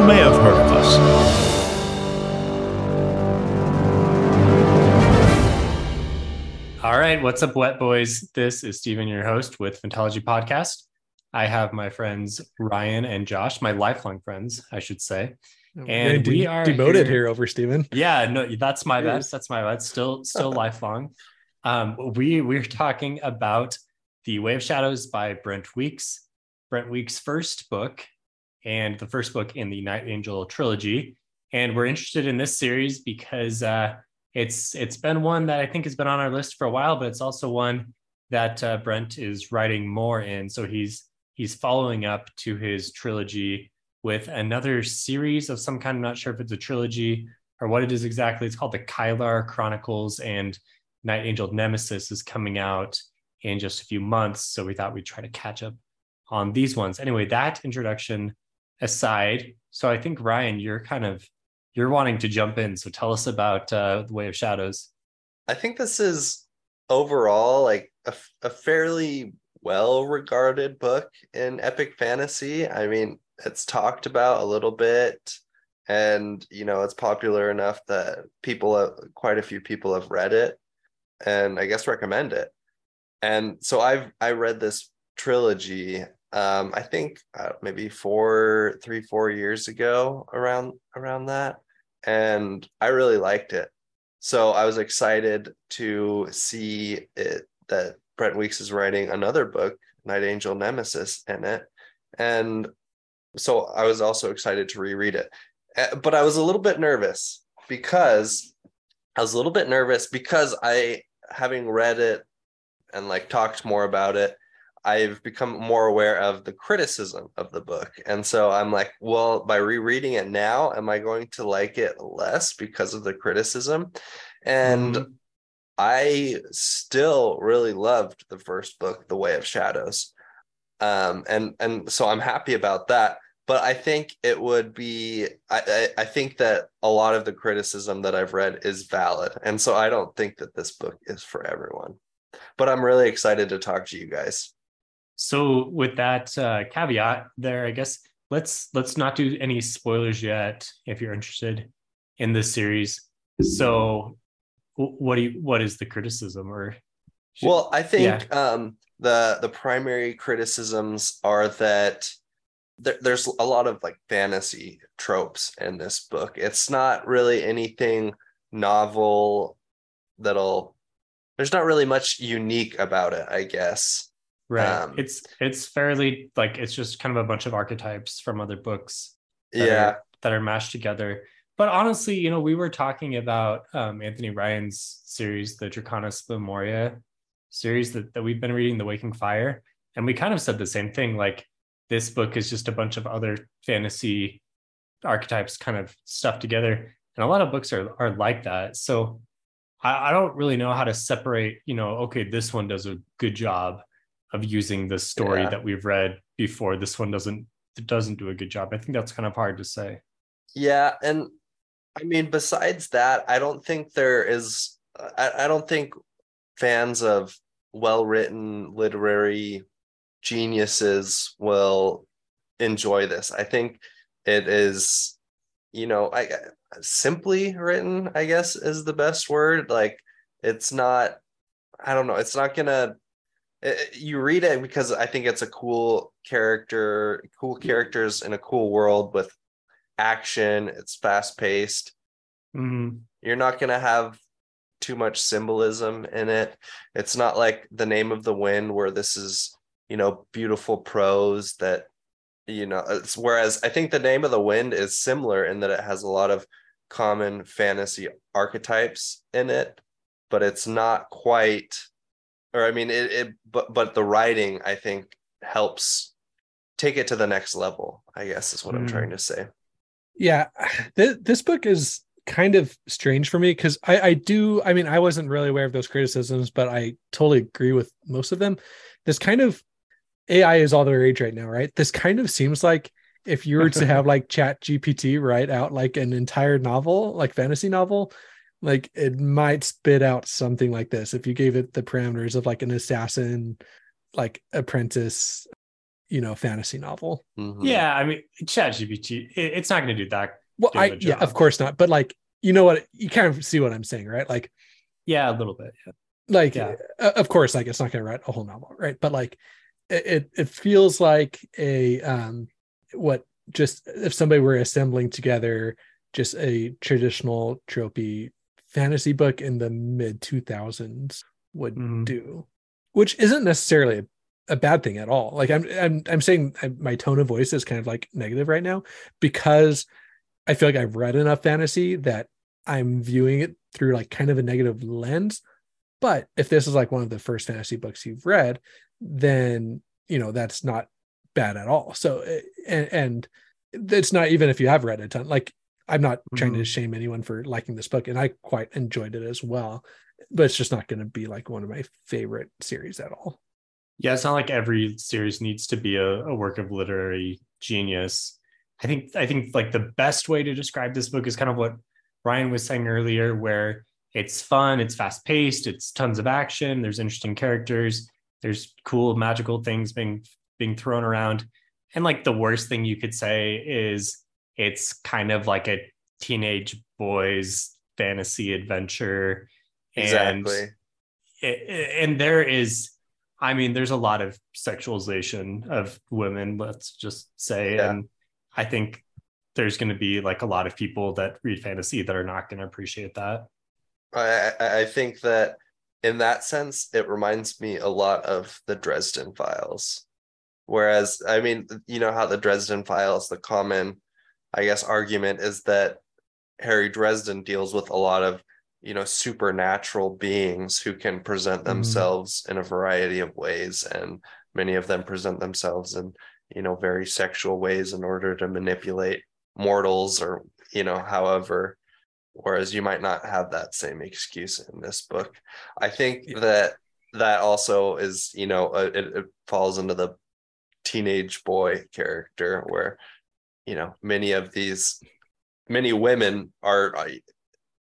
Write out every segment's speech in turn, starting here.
You may have heard of us. All right, what's up, wet boys? This is Stephen, your host with Phantology Podcast. I have my friends Ryan and Josh, my lifelong friends, I should say. And de- we are demoted here, over Stephen. Yeah, no, that's my bad. That's my bad. Still, still lifelong. Um, we we're talking about the Way of Shadows by Brent Weeks. Brent Weeks' first book, and the first book in the Night Angel trilogy. And we're interested in this series because uh, it's it's been one that I think has been on our list for a while, but it's also one that uh, Brent is writing more in. So he's he's following up to his trilogy with another series of some kind. I'm not sure if it's a trilogy or what it is exactly. It's called the Kylar Chronicles, and Night Angel Nemesis is coming out in just a few months. So we thought we'd try to catch up on these ones. Anyway, that introduction aside, so I think Ryan, you're kind of you're wanting to jump in. So tell us about uh, the Way of Shadows. I think this is overall like a, a fairly well regarded book in epic fantasy. I mean, it's talked about a little bit and you know it's popular enough that people quite a few people have read it and i guess recommend it and so i've i read this trilogy um i think uh, maybe four three four years ago around around that and i really liked it. So i was excited to see it that brent weeks is writing another book night angel nemesis in it. And so i was also excited to reread it. Uh, but i was a little bit nervous because i was a little bit nervous because i having read it and like talked more about it I've become more aware of the criticism of the book. And so I'm like, well, by rereading it now, am I going to like it less because of the criticism? And Mhm. I still really loved the first book, The Way of Shadows. Um, and and so I'm happy about that. But I think it would be I, I, I think that a lot of the criticism that I've read is valid. And so I don't think that this book is for everyone. But I'm really excited to talk to you guys. So with that uh, caveat there, I guess let's let's not do any spoilers yet if you're interested in this series. So what do you what is the criticism or Well, I think um, the the primary criticisms are that there, there's a lot of like fantasy tropes in this book. It's not really anything novel that'll. There's not really much unique about it, I guess. Right um, it's it's fairly like it's just kind of a bunch of archetypes from other books that yeah, are, that are mashed together. But honestly, you know, we were talking about um, Anthony Ryan's series, the Draconis Memoria series that, that we've been reading, The Waking Fire. And we kind of said the same thing. Like, this book is just a bunch of other fantasy archetypes kind of stuff together. And a lot of books are, are like that. So I, I don't really know how to separate, you know, okay, this one does a good job of using the story Yeah. that we've read before. This one doesn't doesn't do a good job. I think that's kind of hard to say. yeah, and I mean, besides that, I don't think there is. I, I don't think fans of well written literary geniuses will enjoy this. I think it is, you know, I simply written, I guess is the best word. Like it's not, I don't know, it's not gonna it- you read it because I think it's a cool character, cool characters in a cool world with action. It's fast paced. Mhm. You're not going to have too much symbolism in it. It's not like the name of the wind where this is, you know, beautiful prose that, you know, it's whereas I think the name of the wind is similar in that it has a lot of common fantasy archetypes in it, but it's not quite or I mean it, it but but the writing I think helps take it to the next level, I guess is what I'm Mm. trying to say. yeah th- this book is kind of strange for me because I, I do i mean i wasn't really aware of those criticisms but i totally agree with most of them this kind of ai is all the rage right now right this kind of seems like if you were to have like chat gpt write out like an entire novel like fantasy novel like it might spit out something like this if you gave it the parameters of like an assassin like apprentice you know fantasy novel Mhm. Yeah, I mean, ChatGPT, it, it's not going to do that. Well, doing I yeah, of course not. But like, you know what? You kind of see what I'm saying, right? Like, Yeah, a little bit. like, Yeah. uh, of course, like it's not going to write a whole novel, right? But like, it it- it feels like a um, what just if somebody were assembling together just a traditional tropey fantasy book in the mid 2000s would Mhm. do, which isn't necessarily a, a bad thing at all. Like I'm I'm I'm saying I, my tone of voice is kind of like negative right now because I feel like I've read enough fantasy that I'm viewing it through like kind of a negative lens. But if this is like one of the first fantasy books you've read, then you know that's not bad at all. So eh, and, and it's not even if you have read a ton. Like I'm not trying to Mhm. shame anyone for liking this book, and I quite enjoyed it as well. But it's just not going to be like one of my favorite series at all. Yeah, it's not like every series needs to be a, a work of literary genius. I think I think like the best way to describe this book is kind of what Ryan was saying earlier, where it's fun, it's fast paced, it's tons of action, there's interesting characters, there's cool magical things being being thrown around. And like the worst thing you could say is it's kind of like a teenage boys fantasy adventure. And it- and there is i mean there's a lot of sexualization of women let's just say Yeah. and i think there's going to be like a lot of people that read fantasy that are not going to appreciate that I I think that in that sense, it reminds me a lot of the Dresden Files. Whereas, I mean, you know how the Dresden Files, the common, I guess, argument is that Harry Dresden deals with a lot of, you know, supernatural beings who can present themselves in a variety of ways. And many of them present themselves in, you know, very sexual ways in order to manipulate mortals or, you know, however whereas you might not have that same excuse in this book i think Yeah. that that also is you know uh, it, it falls into the teenage boy character where you know many of these many women are I-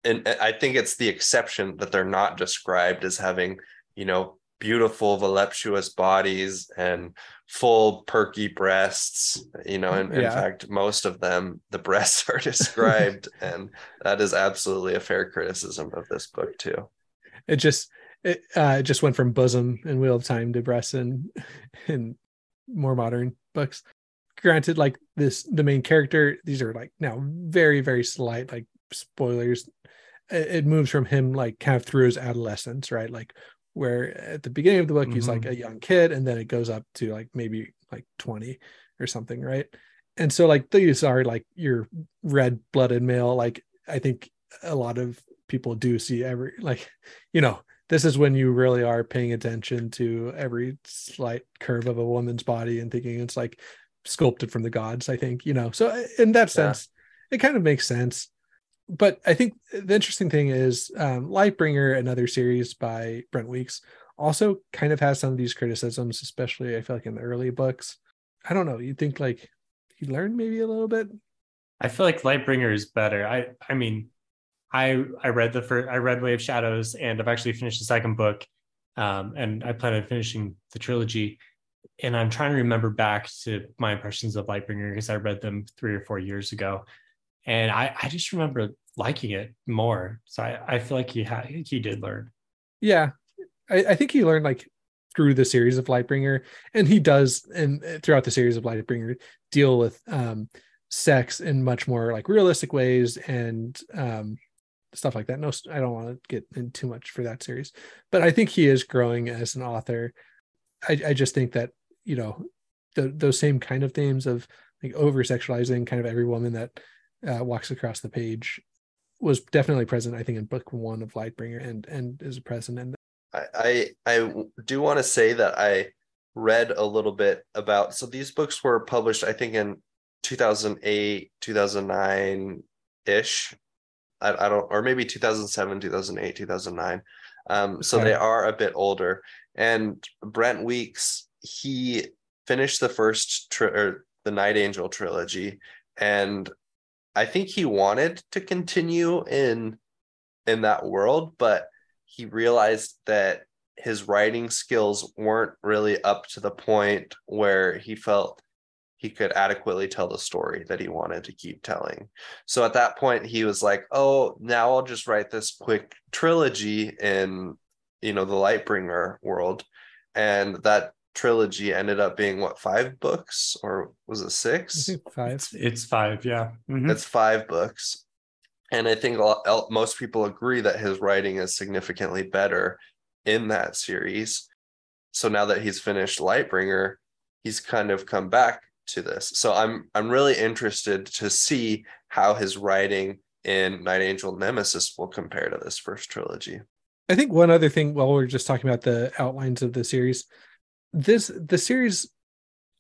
and i think it's the exception that they're not described as having you know beautiful voluptuous bodies and full perky breasts you know and in Yeah. fact most of them the breasts are described and that is absolutely a fair criticism of this book too It just it uh just went from bosom and Wheel of Time to breasts and in more modern books. Granted, like this the main character, these are like now very, very slight, like spoilers. It, moves from him like kind of through his adolescence, right? Like where at the beginning of the book he's like mm-hmm. a young kid, and then it goes up to like maybe like 20 or something, right? And so like these are like your red blooded male, like I think a lot of people do see every like you know this is when you really are paying attention to every slight curve of a woman's body and thinking it's like sculpted from the gods i think you know? So in that Yeah. sense it kind of makes sense. But i think the interesting thing is um, lightbringer another series by brent weeks also kind of has some of these criticisms especially i feel like in the early books. I don't know. You think like he learned maybe a little bit? I feel like lightbringer is better. I i mean i i read the first i read way of shadows and i've actually finished the second book um, and i plan on finishing the trilogy and i'm trying to remember back to my impressions of lightbringer because i read them three or four years ago and i i just remember liking it more so i, I feel like he had he did learn Yeah, I, I think he learned like through the series of Lightbringer, and he does, and throughout the series of Lightbringer, deal with um, sex in much more like realistic ways and um, stuff like that. No, I don't want to get in too much for that series, but I think he is growing as an author. I, I just think that you know the, those same kind of themes of like over sexualizing kind of every woman that uh, walks across the page was definitely present, I think, in book one of Lightbringer, and and is present. In I I, I do want to say that I read a little bit about so these books were published I think in 2008 2009 ish I, I don't or maybe 2007 2008 2009 um so Okay. they are a bit older. And Brent Weeks he finished the first tri- or the Night Angel trilogy and I think he wanted to continue in in that world but he realized that his writing skills weren't really up to the point where he felt he could adequately tell the story that he wanted to keep telling. So at that point he was like, "Oh, now I'll just write this quick trilogy in, you know, the Lightbringer world." And that trilogy ended up being what, 5 books or was it 6? five. It's, it's five, yeah. Mhm. It's 5 books. And I think lot, most people agree that his writing is significantly better in that series. So now that he's finished Lightbringer, he's kind of come back to this. So I'm I'm really interested to see how his writing in Night Angel Nemesis will compare to this first trilogy. I think one other thing while we're just talking about the outlines of the series, this the series,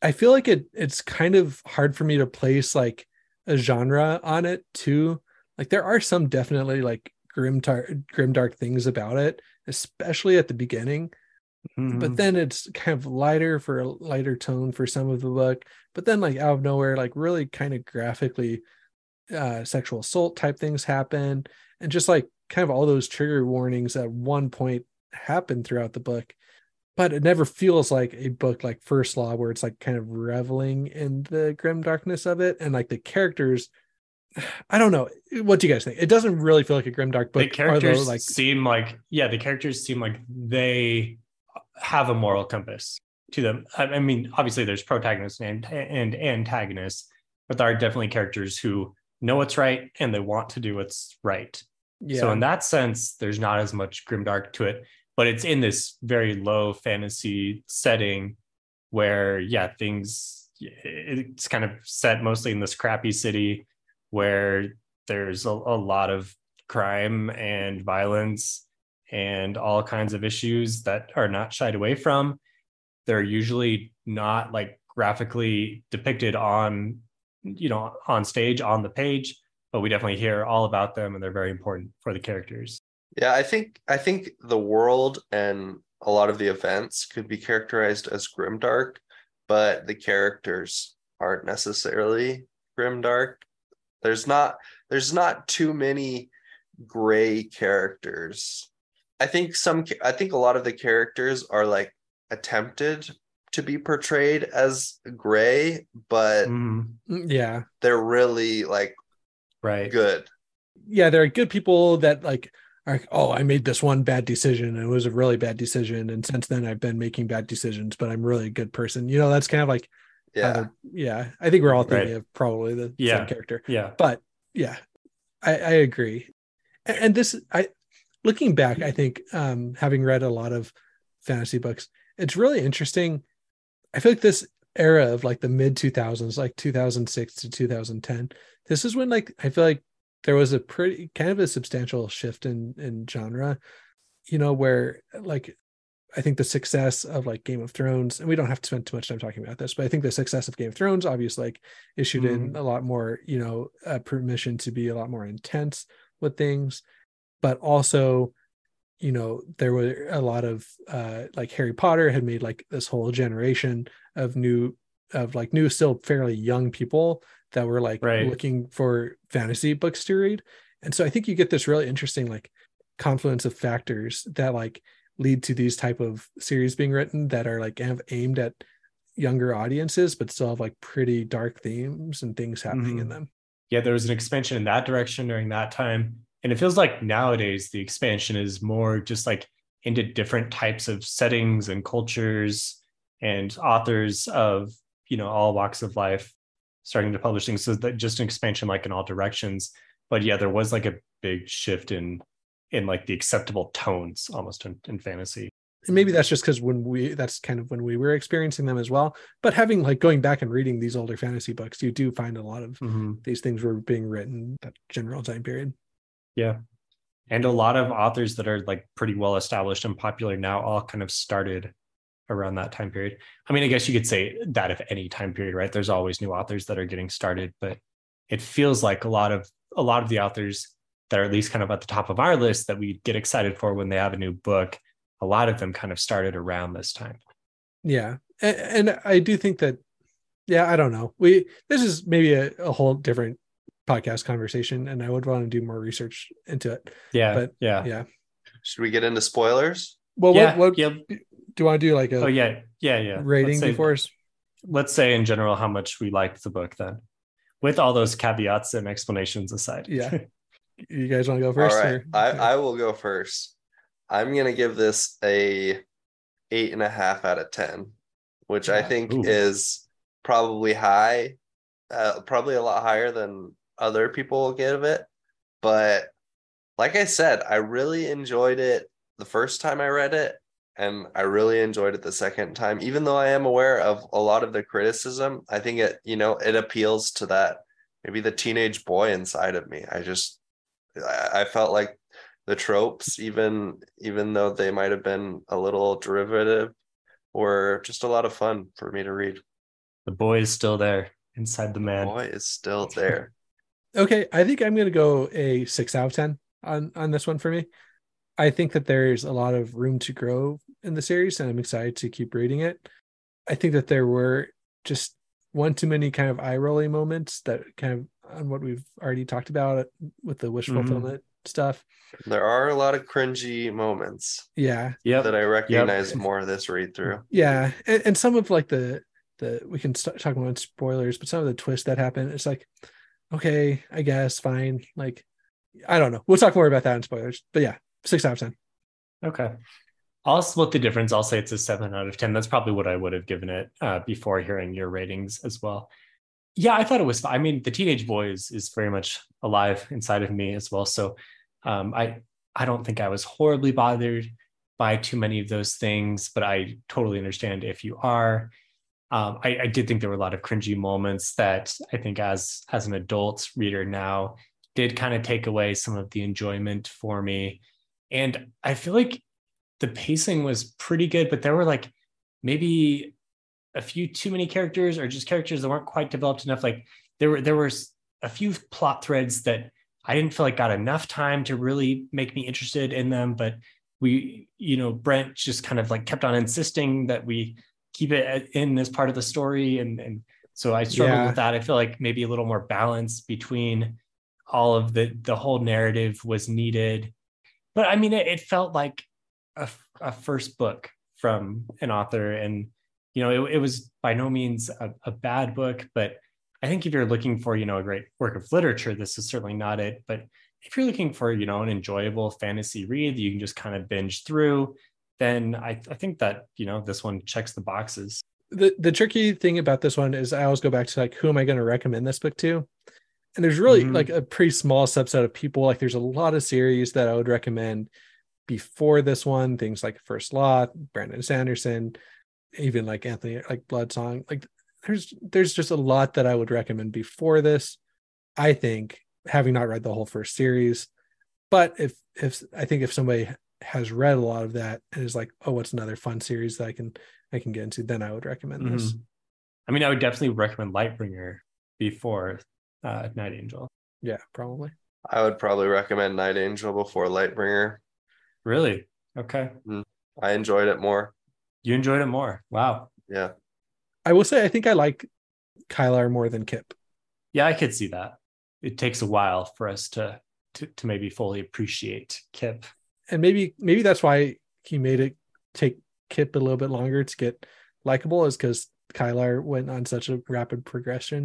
I feel like it it's kind of hard for me to place like a genre on it too. Like there are some definitely like grim tar- grim dark things about it, especially at the beginning. Mhm. But then it's kind of lighter for a lighter tone for some of the book. But then like out of nowhere, like really kind of graphically uh sexual assault type things happen and just like kind of all those trigger warnings at one point happen throughout the book but it never feels like a book like first law where it's like kind of reveling in the grim darkness of it and like the characters i don't know. What do you guys think? It doesn't really feel like a grim dark book the characters like seem like yeah the characters seem like they have a moral compass to them. I, I mean obviously there's protagonists and, and antagonists but there are definitely characters who know what's right and they want to do what's right. Yeah. so in that sense there's not as much grim dark to it but it's in this very low fantasy setting where yeah things it's kind of set mostly in this crappy city where there's a, a lot of crime and violence and all kinds of issues that are not shied away from. They're usually not like graphically depicted on you know on stage on the page but we definitely hear all about them and they're very important for the characters Yeah, I think I think the world and a lot of the events could be characterized as grimdark, but the characters aren't necessarily grimdark. There's not there's not too many gray characters. I think some I think a lot of the characters are like attempted to be portrayed as gray, but Mhm. Mm, yeah they're really like right good. yeah, there are good people that like are like, oh, I made this one bad decision and it was a really bad decision. And since then I've been making bad decisions, but I'm really a good person. You know, that's kind of like Yeah. they're- yeah. I think we're all thinking Right. of probably the Yeah. same character. yeah But yeah, I, I agree. A- And, this I looking back, I think um having read a lot of fantasy books, it's really interesting. I feel like this era of like the mid 2000s, like 2006 to 2010, this is when like I feel like there was a pretty kind of a substantial shift in in genre, you know, where like I think the success of like Game of Thrones, and we don't have to spend too much time talking about this, but I think the success of Game of Thrones obviously like issued in a lot more, you know, uh, permission to be a lot more intense with things, but also, you know, there were a lot of uh like Harry Potter had made like this whole generation of new of like new still fairly young people that were like Right. looking for fantasy books to read. And so I think you get this really interesting like confluence of factors that like lead to these type of series being written that are like aimed at younger audiences but still have like pretty dark themes and things happening in Mhm. them. yeah there was an expansion in that direction during that time and it feels like nowadays the expansion is more just like into different types of settings and cultures and authors of you know all walks of life starting to publish things so that just an expansion like in all directions but yeah there was like a big shift in in like the acceptable tones almost in, in fantasy And maybe that's just because when we that's kind of when we were experiencing them as well. But having like going back and reading these older fantasy books, you do find a lot of Mhm. these things were being written that general time period. yeah and a lot of authors that are like pretty well established and popular now all kind of started around that time period. I mean, I guess you could say that if any time period, right? There's always new authors that are getting started, but it feels like a lot of a lot of the authors that are at least kind of at the top of our list that we get excited for when they have a new book, a lot of them kind of started around this time. Yeah. And, and I do think that yeah, I don't know. We this is maybe a, a whole different podcast conversation and I would want to do more research into it. Yeah. But yeah. Yeah. Should we get into spoilers? Well, yeah, what, what yeah. Do you want to do like a Oh yeah. Yeah. Yeah. rating Let's say- before us? let's say in general how much we liked the book then with all those caveats and explanations aside Yeah. You guys want to go first? All right, or- I, I will go first. I'm gonna give this a eight and a half out of ten, which I think Ooh. is probably high, uh, probably a lot higher than other people will give it. But like I said, I really enjoyed it the first time I read it, and I really enjoyed it the second time. Even though I am aware of a lot of the criticism, I think it you know it appeals to that maybe the teenage boy inside of me. I just I I felt like the tropes, even even though they might have been a little derivative, were just a lot of fun for me to read. the boy is still there inside the man The Boy is still there. Okay, I think I'm gonna go a six out of ten on on this one for me. I think that there's a lot of room to grow in the series, and I'm excited to keep reading it. I think that there were just one too many kind of eye rolling moments that kind of on what we've already talked about with the wish Mhm. fulfillment stuff. There are a lot of cringy moments Yeah, Yeah. that I recognize more of this read through. yeah, and, and some of like the the we can start talking about spoilers, but some of the twists that happen, it's like, okay, I guess fine. Like, I don't know. We'll talk more about that in spoilers, but yeah, six out of ten. okay i'll split the difference. I'll say it's a 7 out of 10 that's probably what i would have given it uh, before hearing your ratings as well. Yeah i thought it was i mean the teenage boy is, is very much alive inside of me as well. So um, i i don't think i was horribly bothered by too many of those things but i totally understand if you are. Um, I, I did think there were a lot of cringy moments that i think as as an adult reader now did kind of take away some of the enjoyment for me. And i feel like the pacing was pretty good but there were like maybe a few too many characters or just characters that weren't quite developed enough. Like there were there was a few plot threads that i didn't feel like got enough time to really make me interested in them but we you know brent just kind of like kept on insisting that we keep it uh, in as part of the story and and so i struggled Yeah. with that. I feel like maybe a little more balance between all of the the whole narrative was needed. But i mean it, it felt like a, a first book from an author and you know it, it was by no means a, a bad book but i think if you're looking for you know a great work of literature this is certainly not it but if you're looking for you know an enjoyable fantasy read that you can just kind of binge through then i, I think that you know this one checks the boxes the the tricky thing about this one is I always go back to like who am I going to recommend this book to? And there's really Mhm. like a pretty small subset of people. Like there's a lot of series that I would recommend before this one, things like First Law, Brandon Sanderson, even like Anthony like Blood Song. Like there's there's just a lot that I would recommend before this. I think having not read the whole first series, but if if I think if somebody has read a lot of that and is like, oh, what's another fun series that I can I can get into, then I would recommend this. Mhm. i mean i would definitely recommend lightbringer before uh, night angel Yeah, probably. I would probably recommend Night Angel before Lightbringer. Really okay mm-hmm. I enjoyed it more. you enjoyed it more wow Yeah. I will say I think I like Kylar more than Kip. yeah i could see that it takes a while for us to to, to maybe fully appreciate kip And maybe maybe that's why he made it take Kip a little bit longer to get likable, is because Kylar went on such a rapid progression.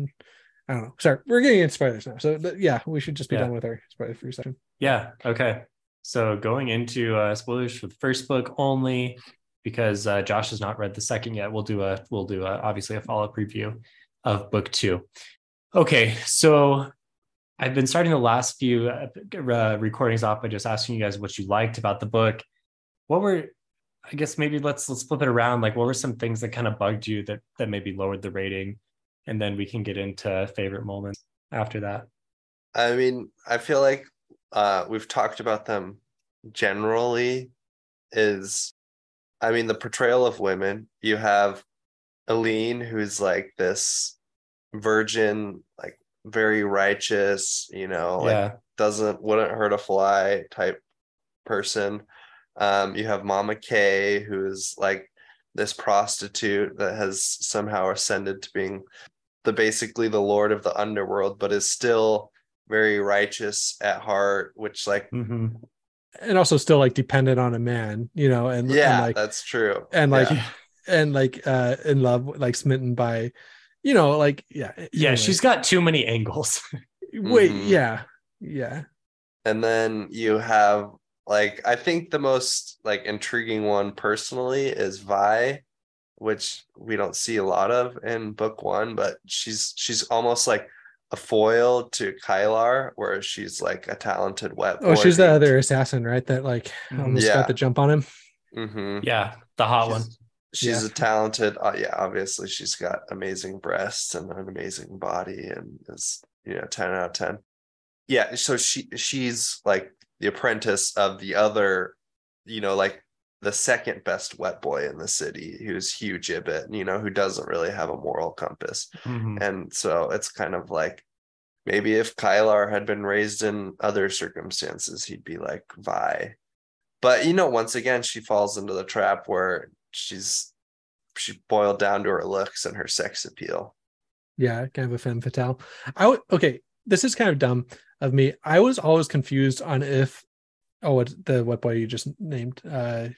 I don't know. Sorry, we're getting into spoilers now. So but yeah, we should just be Yeah. done with our spoiler free section. Yeah. Okay. So going into uh, spoilers for the first book only, because uh, Josh has not read the second yet. We'll do a we'll do a, obviously a follow up review of book two. Okay. So I've been starting the last few uh, uh, recordings off by just asking you guys what you liked about the book. What were I guess maybe let's let's flip it around. Like, what were some things that kind of bugged you that that maybe lowered the rating, and then we can get into favorite moments after that. I mean, I feel like uh we've talked about them generally is I mean the portrayal of women. You have Elene who's like this virgin, like very righteous, you know, like yeah. doesn't wouldn't hurt a fly type person. Um, you have Mama Kay, who's like this prostitute that has somehow ascended to being the basically the lord of the underworld, but is still very righteous at heart, which like Mhm. and also still like dependent on a man, you know, and yeah, and like that's true. and like Yeah. and like uh in love, like smitten by, you know, like yeah, Yeah, anyway. she's got too many angles. wait, Mhm. yeah, yeah, and then you have like I think the most like intriguing one personally is Vi, which we don't see a lot of in book one, but she's she's almost like a foil to Kylar, where she's like a talented wet. Oh, she's the other assassin, right? That like Mhm. almost Yeah. got the jump on him. hmm yeah, the hot one. She's Yeah. a talented, uh, yeah. Obviously, she's got amazing breasts and an amazing body, and is you know ten out of ten. Yeah, so she she's like the apprentice of the other, you know, like the second best wet boy in the city, who's Hu Gibbet, you know, who doesn't really have a moral compass, Mhm. and so it's kind of like maybe if Kylar had been raised in other circumstances, he'd be like Vi. But you know, once again, she falls into the trap where she's she boiled down to her looks and her sex appeal. Yeah, kind of a femme fatale. I would okay. This is kind of dumb of me. I was always confused on if oh, what the what boy you just named, uh,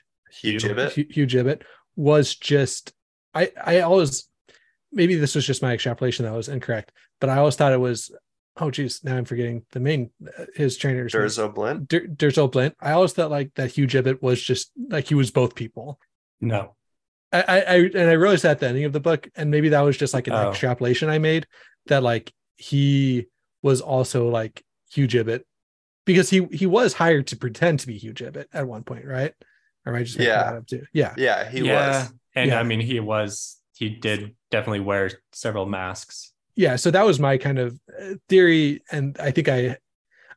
Hu Hu. Gibbet. Hu, Hu Gibbet was just. I I always maybe this was just my extrapolation that was incorrect, but I always thought it was. Oh geez, now I'm forgetting the main uh, his trainer's name. Durzo Blint. Dur- Durzo Blint. I always thought like that Hu Gibbet was just like he was both people. No. I, I, I and I realized that at the ending of the book, and maybe that was just like an Oh. extrapolation I made that like he was also like Hu Gibbet because he he was hired to pretend to be Hu Gibbet at one point, right? Or am I just Yeah. that up too? Yeah, Yeah, he yeah, was. and Yeah. I mean, he was. He did definitely wear several masks. yeah. So that was my kind of uh, theory, and I think I,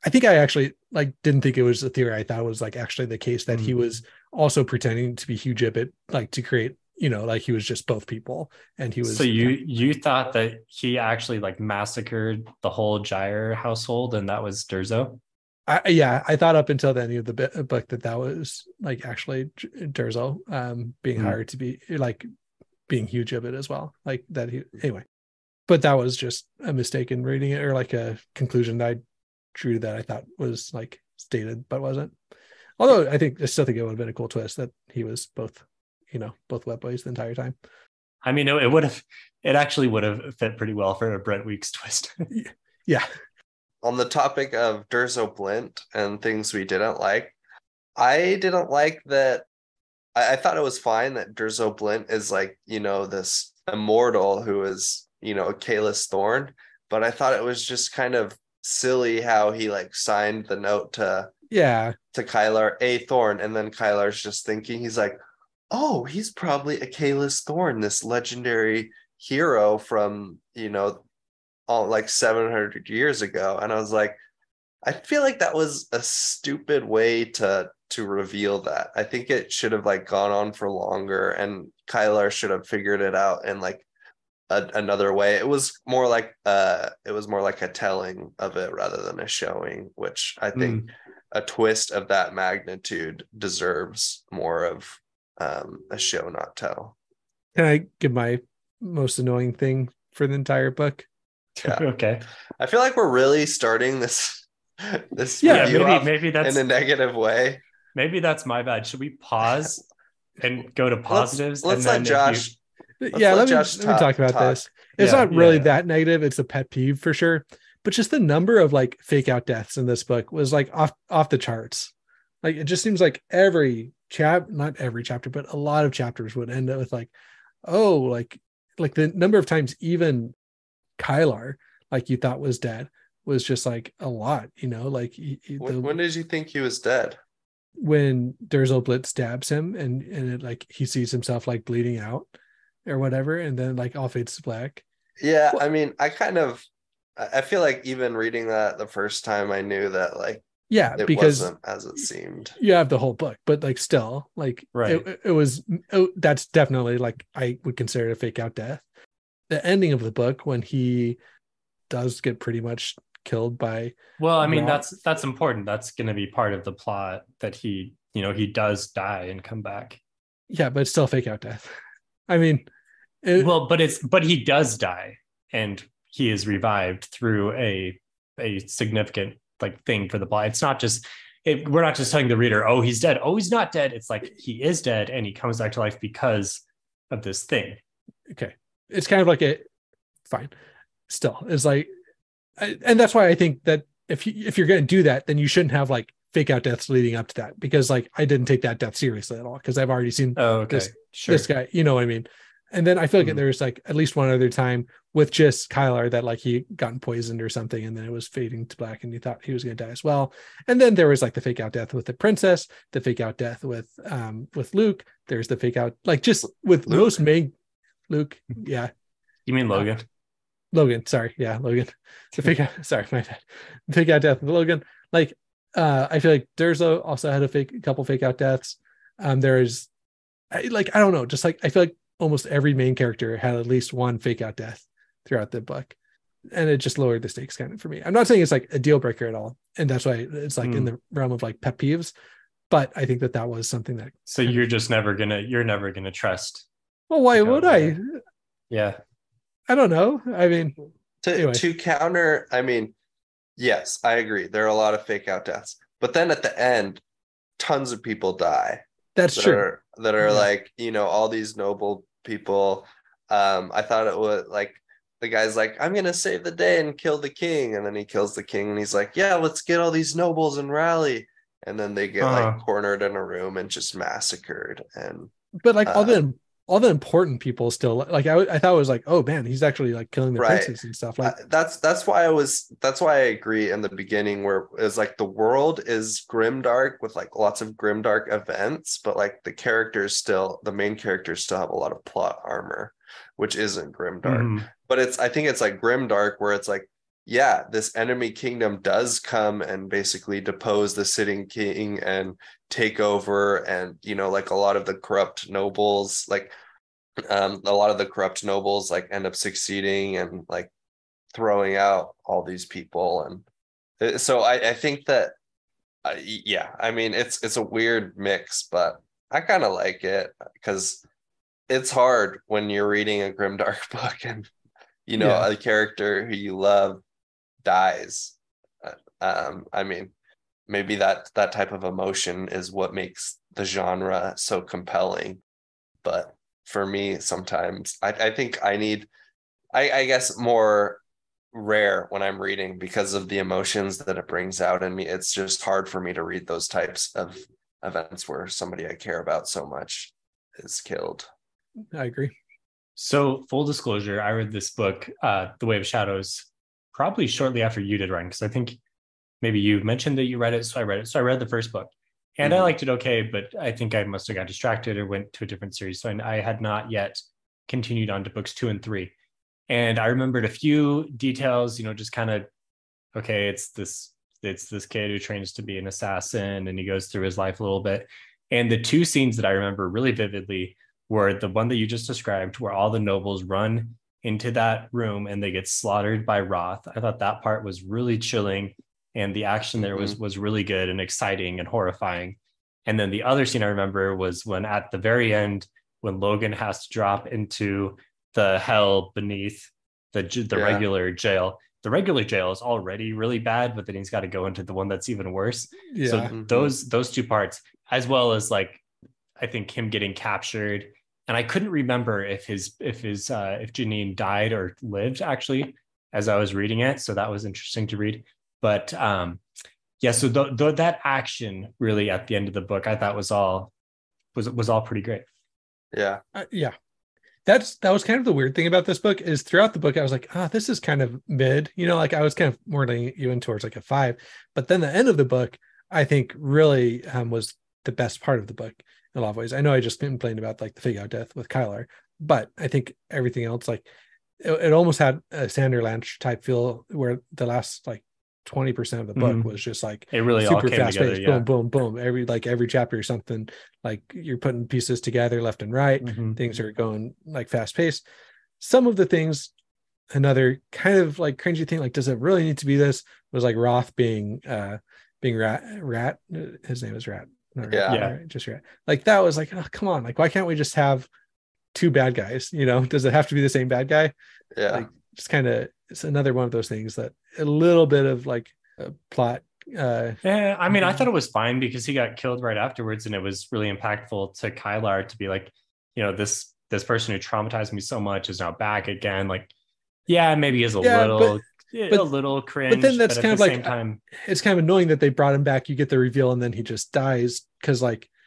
I think I actually like didn't think it was a theory. I thought it was like actually the case that he Mhm. was also pretending to be Hu Gibbet, like to create, you know, like he was just both people, and he was. so you you thought that he actually like massacred the whole Gyre household, and that was Durzo. I, yeah, I thought up until the end of the bit, book that that was like actually Durzo um, being Hmm. hired to be like being Hu Gibbet as well. Like that he anyway, but that was just a mistake in reading it or like a conclusion that I drew that I thought was like stated but wasn't. Although I think I still think it would have been a cool twist that he was both, you know, both wet boys the entire time. I mean, it, it would have. It actually would have fit pretty well for a Brent Weeks twist. Yeah, On the topic of Durzo Blint and things we didn't like, I didn't like that. I, I thought it was fine that Durzo Blint is like, you know, this immortal who is, you know, Acaelus Thorne, but I thought it was just kind of silly how he like signed the note to yeah, to Kylar A Thorn, and then Kylar's just thinking he's like, oh, he's probably Acaelus Thorne, this legendary hero from you know, all like seven hundred years ago, and I was like, I feel like that was a stupid way to to reveal that. I think it should have like gone on for longer, and Kylar should have figured it out in like a, another way. It was more like uh, it was more like a telling of it rather than a showing, which I think a twist of that magnitude deserves more of um, a show not tell. can I give my most annoying thing for the entire book? Yeah. okay. I feel like we're really starting this this Yeah, Yeah, maybe off maybe that's in a negative way. maybe that's my bad. Should we pause and go to positives? Let's, and let's then let if you- Josh. Let's yeah, let let me, Josh let me talk- talk about talk. this. It's Yeah, not really yeah. that negative. It's a pet peeve for sure. But just the number of like fake out deaths in this book was like off off the charts. Like it just seems like every chap, not every chapter, but a lot of chapters would end up with like, oh, like like the number of times even Kylar, like you thought was dead, was just like a lot. You know, like he- he- When, the- when did you think he was dead? when Durzo Blint stabs him and and it like he sees himself like bleeding out or whatever, and then like all fades to black. Yeah, Well- I mean, I kind of, I I feel like even reading that the first time, I knew that like yeah it because wasn't as it seemed. you have the whole book but like still like Right. it, it was oh, that's definitely like i would consider it a fake out death the ending of the book when he does get pretty much killed by Well, I mean, Ra- that's that's important. That's going to be part of the plot that he, you know, he does die and come back. yeah but it's still fake out death i mean it, Well, but it's but he does die and he is revived through a a significant like thing for the plot. It's not just it, we're not just telling the reader, oh, he's dead. Oh, he's not dead. It's like he is dead and he comes back to life because of this thing. okay it's kind of like a fine still it's like I, and that's why i think that if you if you're going to do that then you shouldn't have like fake out deaths leading up to that because like i didn't take that death seriously at all because i've already seen Oh, okay. This- sure. this guy you know what i mean and then i feel like Mhm. there's like at least one other time with just kylar that like he gotten poisoned or something and then it was fading to black and he thought he was going to die as well and then there was like the fake out death with the princess the fake out death with um with luke there's the fake out like just with Luke? most main luke yeah You mean Logan? Logan, sorry, yeah, Logan. The fake out, sorry, my bad. The fake out death Logan. Like, uh, I feel like Durzo also had a fake, a couple fake out deaths. Um, there is, I, like, I don't know, just like I feel like almost every main character had at least one fake out death throughout the book, and it just lowered the stakes kind of for me. I'm not saying it's like a deal breaker at all, and that's why it's like in Hmm. the realm of like pet peeves. But I think that that was something that. So you're just never gonna you're never gonna trust. Well, why would I? Yeah. I don't know. I mean, To Anyway. to counter, I mean, yes, I agree. There are a lot of fake out deaths, but then at the end, tons of people die. that's that true. are that are Yeah. like you know all these noble people um i thought it was like the guy's like i'm gonna save the day and kill the king and then he kills the king and he's like yeah let's get all these nobles and rally and then they get like Uh-huh. cornered in a room and just massacred and but like all Uh, the all the important people still like I, I thought it was like oh man he's actually like killing the Right. princes and stuff like I- that's that's why i was that's why i agree in the beginning where it's like the world is grimdark with like lots of grimdark events but like the characters still the main characters still have a lot of plot armor which isn't grimdark Mhm. but it's i think it's like grimdark where it's like yeah this enemy kingdom does come and basically depose the sitting king and take over and you know like a lot of the corrupt nobles like um a lot of the corrupt nobles like end up succeeding and like throwing out all these people and uh, so i i think that uh, yeah i mean it's it's a weird mix but i kind of like it because it's hard when you're reading a grimdark book and you know Yeah. a character who you love dies. Um i mean maybe that that type of emotion is what makes the genre so compelling. But for me sometimes i, I think i need I, I guess more rare when i'm reading because of the emotions that it brings out in me. It's just hard for me to read those types of events where somebody i care about so much is killed. I agree. So full disclosure, I read this book, uh, The Way of Shadows, probably shortly after you did, Ryan, because I think maybe you mentioned that you read it, so I read it. So I read the first book, and I Mhm. liked it okay, but I think I must have got distracted or went to a different series. So I, I had not yet continued on to books two and three, and I remembered a few details. You know, just kind of okay, it's this it's this kid who trains to be an assassin, and he goes through his life a little bit. And the two scenes that I remember really vividly were the one that you just described, where all the nobles run into that room and they get slaughtered by Roth. I thought that part was really chilling, and the action there was was really good and exciting and horrifying. And then the other scene I remember was when at the very end, when Logan has to drop into the hell beneath the the Yeah. regular jail. The regular jail is already really bad, but then he's got to go into the one that's even worse yeah so Mhm. those those two parts as well as like i think him getting captured and i couldn't remember if his if his uh if Jenine died or lived actually as i was reading it. So that was interesting to read. But um yeah so th- th- that action really at the end of the book i thought was all was was all pretty great. Yeah. Uh, yeah. That's that was kind of the weird thing about this book is throughout the book i was like ah this is kind of mid you know like i was kind of more leaning you in towards like a five. But then the end of the book i think really um, was the best part of the book. in a lot of ways i know i just complained about like the figure out death with kylar but i think everything else like it, it almost had a Sanderlanche type feel where the last like 20% of the book Mhm. was just like It really all super came fast together. paced, Yeah. boom, boom, boom. Every like every chapter or something, like you're putting pieces together left and right. Mhm. Things are going like fast paced. Some of the things, another kind of like cringy thing, like does it really need to be this? Was like Roth being uh being rat rat. His name is Rat. Rat, Yeah. Yeah. right, just. Like that was like, oh come on, like why can't we just have two bad guys? You know, does it have to be the same bad guy? Yeah. like just kind of it's another one of those things that a little bit of like a plot uh Yeah, I mean, I thought it was fine because he got killed right afterwards, and it was really impactful to Kylar to be like, you know, this this person who traumatized me so much is now back again. Like, yeah, maybe is a Yeah, little, but- a little cringe, But then that's at kind of like- same time, it's kind of annoying that they brought him back. You get the reveal and then he just dies because like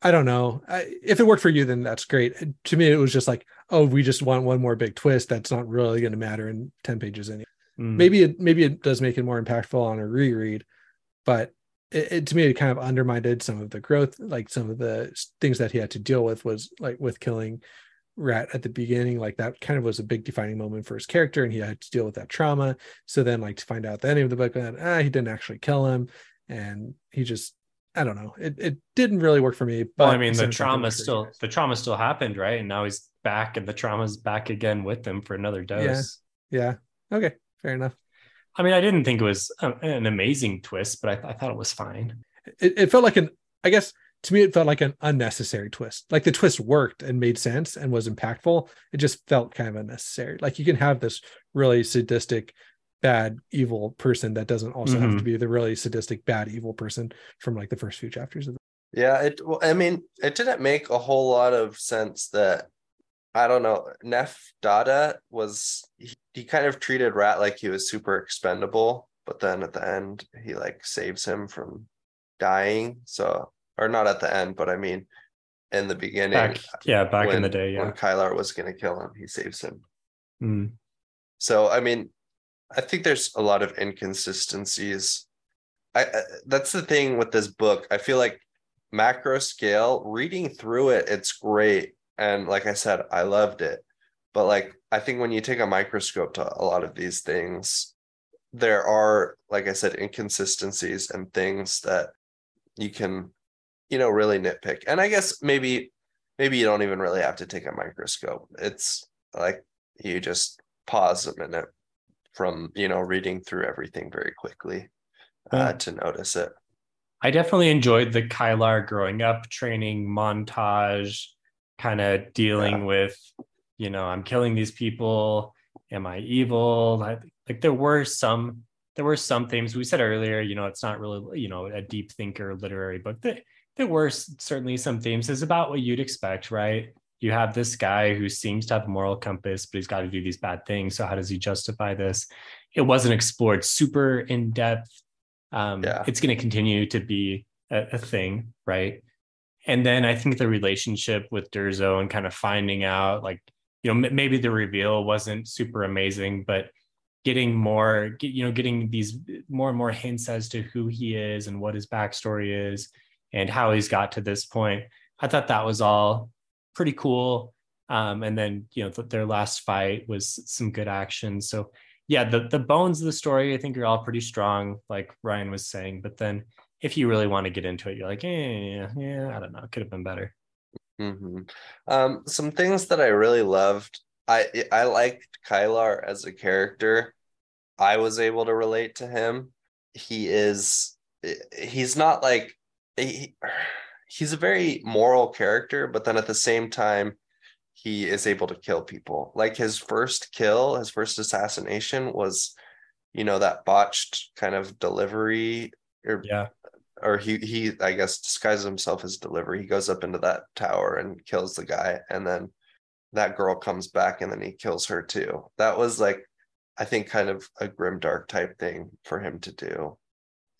i don't know. I, if it worked for you then that's great. To me it was just like oh we just want one more big twist. That's not really going to matter in 10 pages anyway Mm. maybe it maybe it does make it more impactful on a reread but it, it to me it kind of undermined some of the growth like some of the things that he had to deal with was like with killing rat at the beginning like that kind of was a big defining moment for his character and he had to deal with that trauma so then like to find out the ending of the book that ah, he didn't actually kill him and he just i don't know it, it didn't really work for me but well, I mean, the same time, it trauma worked for you still guys. the trauma still happened, right? And now he's back, and the trauma's back again with him for another dose. yeah okay fair enough I mean, I didn't think it was a, an amazing twist, but I, I thought it was fine. it, it felt like an i guess to me it felt like an unnecessary twist like the twist worked and made sense and was impactful it just felt kind of unnecessary like you can have this really sadistic bad evil person that doesn't also have to Mhm. be the really sadistic bad evil person from like the first few chapters of the Yeah, it. Well, I mean, it didn't make a whole lot of sense that I don't know. Neph Dada was he, he kind of treated Rat like he was super expendable, but then at the end he like saves him from dying. So, or not at the end, but I mean, in the beginning, Back, yeah, back in the day, yeah. when Kylar was gonna kill him, he saves him. Mm. So I mean, I think there's a lot of inconsistencies. I, I that's the thing with this book. I feel like macro scale reading through it, it's great, and like I said, I loved it. But like I think when you take a microscope to a lot of these things, there are, like I said, inconsistencies and things that you can, you know, really nitpick. And I guess maybe maybe you don't even really have to take a microscope. It's like you just pause a minute from you know reading through everything very quickly uh, to notice it. I definitely enjoyed the Kylar growing up training montage, kind of dealing Yeah. with, you know, I'm killing these people. Am I evil? Like, like there were some, there were some themes we said earlier. You know, it's not really, you know, a deep thinker literary book. There, there were certainly some themes. It's about what you'd expect, right? You have this guy who seems to have a moral compass, but he's got to do these bad things. So how does he justify this? It wasn't explored super in depth um, Yeah. it's going to continue to be a, a thing, right? And then I think the relationship with Durzo and kind of finding out, like, you know, m- maybe the reveal wasn't super amazing, but getting more, get, you know, getting these more and more hints as to who he is and what his backstory is and how he's got to this point. I thought that was all pretty cool. Um, and then, you know, th- their last fight was some good action. So, yeah, the the bones of the story I think are all pretty strong, like Ryan was saying. But then if you really want to get into it, you're like, eh, yeah, yeah, I don't know, it could have been better. hmm Um, some things that I really loved. I I liked Kylar as a character. I was able to relate to him. He is he's not like he, he's a very moral character, but then at the same time, he is able to kill people. Like his first kill, his first assassination was, you know, that botched kind of delivery or Yeah. or he he I guess disguises himself as delivery. He goes up into that tower and kills the guy, and then that girl comes back and then he kills her too. That was like I think kind of a grim dark type thing for him to do.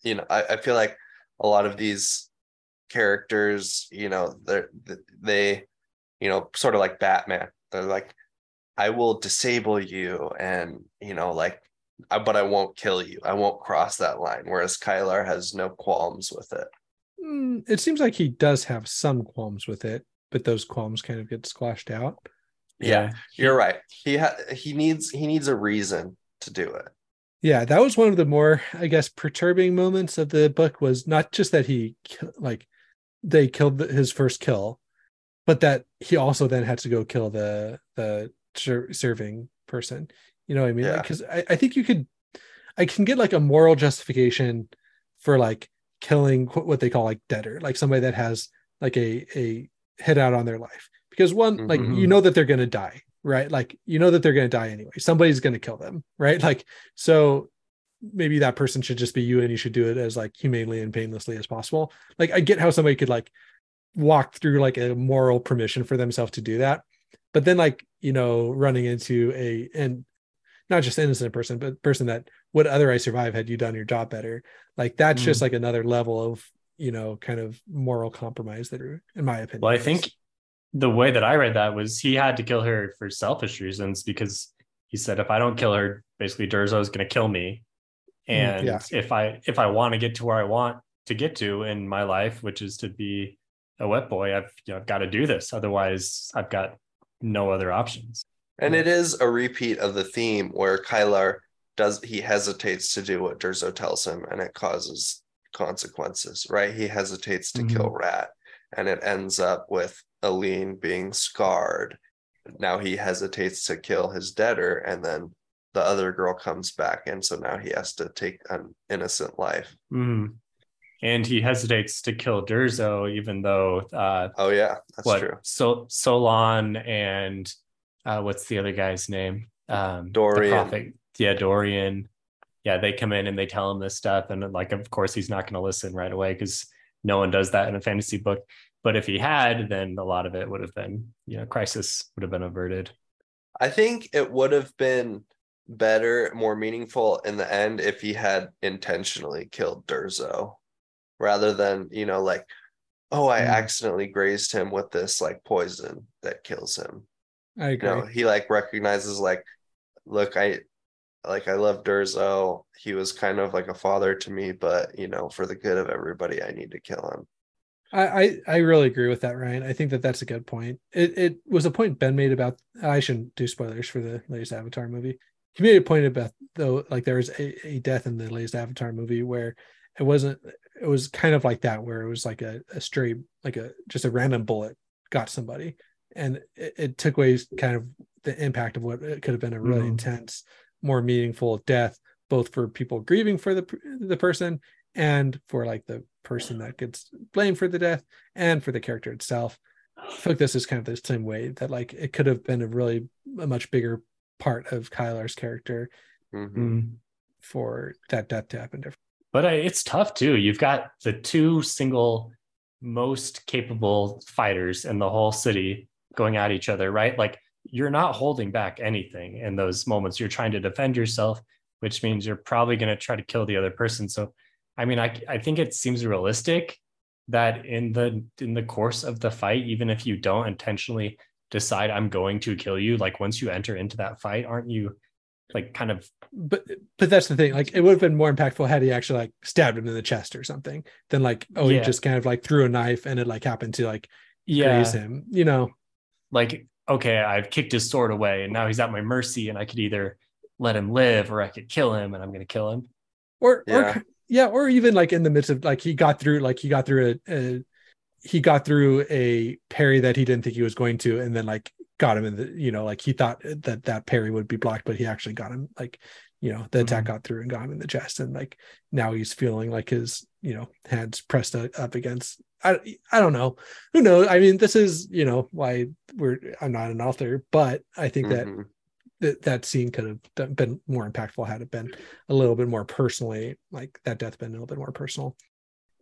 You know, I, I feel like a lot of these characters, you know, they're they, you know, sort of like Batman. They're like, I will disable you and you know, like I- but I won't kill you. I won't cross that line. Whereas Kylar has no qualms with it. Mm, it seems like he does have some qualms with it but those qualms kind of get squashed out Yeah, You're right. He ha- he needs he needs a reason to do it. yeah that was one of the more i guess perturbing moments of the book was not just that he like they killed the, his first kill but that he also then had to go kill the the ser- serving person. You know what i mean? Yeah. because I, I think you could i can get like a moral justification for like killing what they call like debtor like somebody that has like a a hit out on their life. Because one like Mhm. you know that they're going to die right? Like you know that they're going to die anyway. Somebody's going to kill them right? Like so maybe that person should just be you and you should do it as like humanely and painlessly as possible like i get how somebody could like walk through like a moral permission for themselves to do that but then like you know running into a and not just innocent person but person that would otherwise survive had you done your job better like that's Mm. just like another level of you know kind of moral compromise that are in my opinion Well, I is. think the way that I read that was he had to kill her for selfish reasons because he said if I don't kill her, basically Durzo is going to kill me, and yeah. if I if I want to get to where I want to get to in my life, which is to be a wet boy, I've you know, I've got to do this. Otherwise, I've got no other options. And it is a repeat of the theme where Kylar does he hesitates to do what Durzo tells him and it causes consequences, right? He hesitates to Mhm. kill Rat and it ends up with Elene being scarred. Now he hesitates to kill his debtor and then the other girl comes back and so now he has to take an innocent life. Mhm. And he hesitates to kill Durzo, even though uh, Oh yeah, that's what true. so Solon and uh, what's the other guy's name? Um, Dorian. Yeah, Dorian. Yeah, they come in and they tell him this stuff, and like, of course, he's not going to listen right away because no one does that in a fantasy book. But if he had, then a lot of it would have been, you know, crisis would have been averted. I think it would have been better, more meaningful in the end if he had intentionally killed Durzo rather than, you know, like, oh, I Mm. accidentally grazed him with this like poison that kills him. i You know, he like recognizes, like, look, I like, I love Durzo. He was kind of like a father to me, but, you know, for the good of everybody, I need to kill him. I, I I really agree with that, Ryan. I think that that's a good point. It it was a point Ben made about. I shouldn't do spoilers for the latest Avatar movie. He made a point about though, like there was a, a death in the latest Avatar movie where it wasn't. It was kind of like that, where it was like a, a stray, like a just a random bullet got somebody, and it, it took away kind of the impact of what it could have been a really Mhm. intense, more meaningful death, both for people grieving for the the person and for like the person that gets blamed for the death and for the character itself. I feel like this is kind of the same way that like it could have been a really a much bigger part of Kylar's character Mhm. for that death to happen. different. But uh, it's tough too. You've got the two single most capable fighters in the whole city going at each other, right? Like you're not holding back anything in those moments. You're trying to defend yourself, which means you're probably going to try to kill the other person. So, I mean, I I think it seems realistic that in the in the course of the fight, even if you don't intentionally decide I'm going to kill you, like once you enter into that fight, aren't you like kind of But but that's the thing. Like it would have been more impactful had he actually like stabbed him in the chest or something than like oh Yeah. he just kind of like threw a knife and it like happened to like yeah graze him. You know, like okay i've kicked his sword away and now he's at my mercy and i could either let him live or i could kill him and i'm going to kill him or Yeah. or yeah, or even like in the midst of like he got through like he got through a, a he got through a parry that he didn't think he was going to, and then like got him in the you know like he thought that that parry would be blocked, but he actually got him like you know the attack Mhm. got through and got him in the chest, and like now he's feeling like his you know hands pressed up against. I I don't know who knows. I mean, this is you know why we're I'm not an author, but I think that Mhm. that that scene could have been more impactful had it been a little bit more personally like that death been a little bit more personal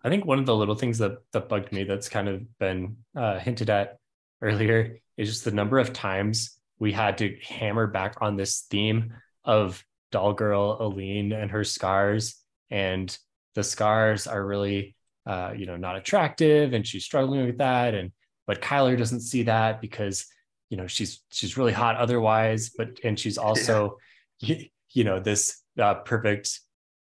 i think one of the little things that that bugged me that's kind of been uh, hinted at earlier is just the number of times we had to hammer back on this theme of doll girl elene and her scars. And the scars are really uh, you know not attractive and she's struggling with that. And but kylar doesn't see that because you know she's she's really hot otherwise. But and she's also you, you know this uh, perfect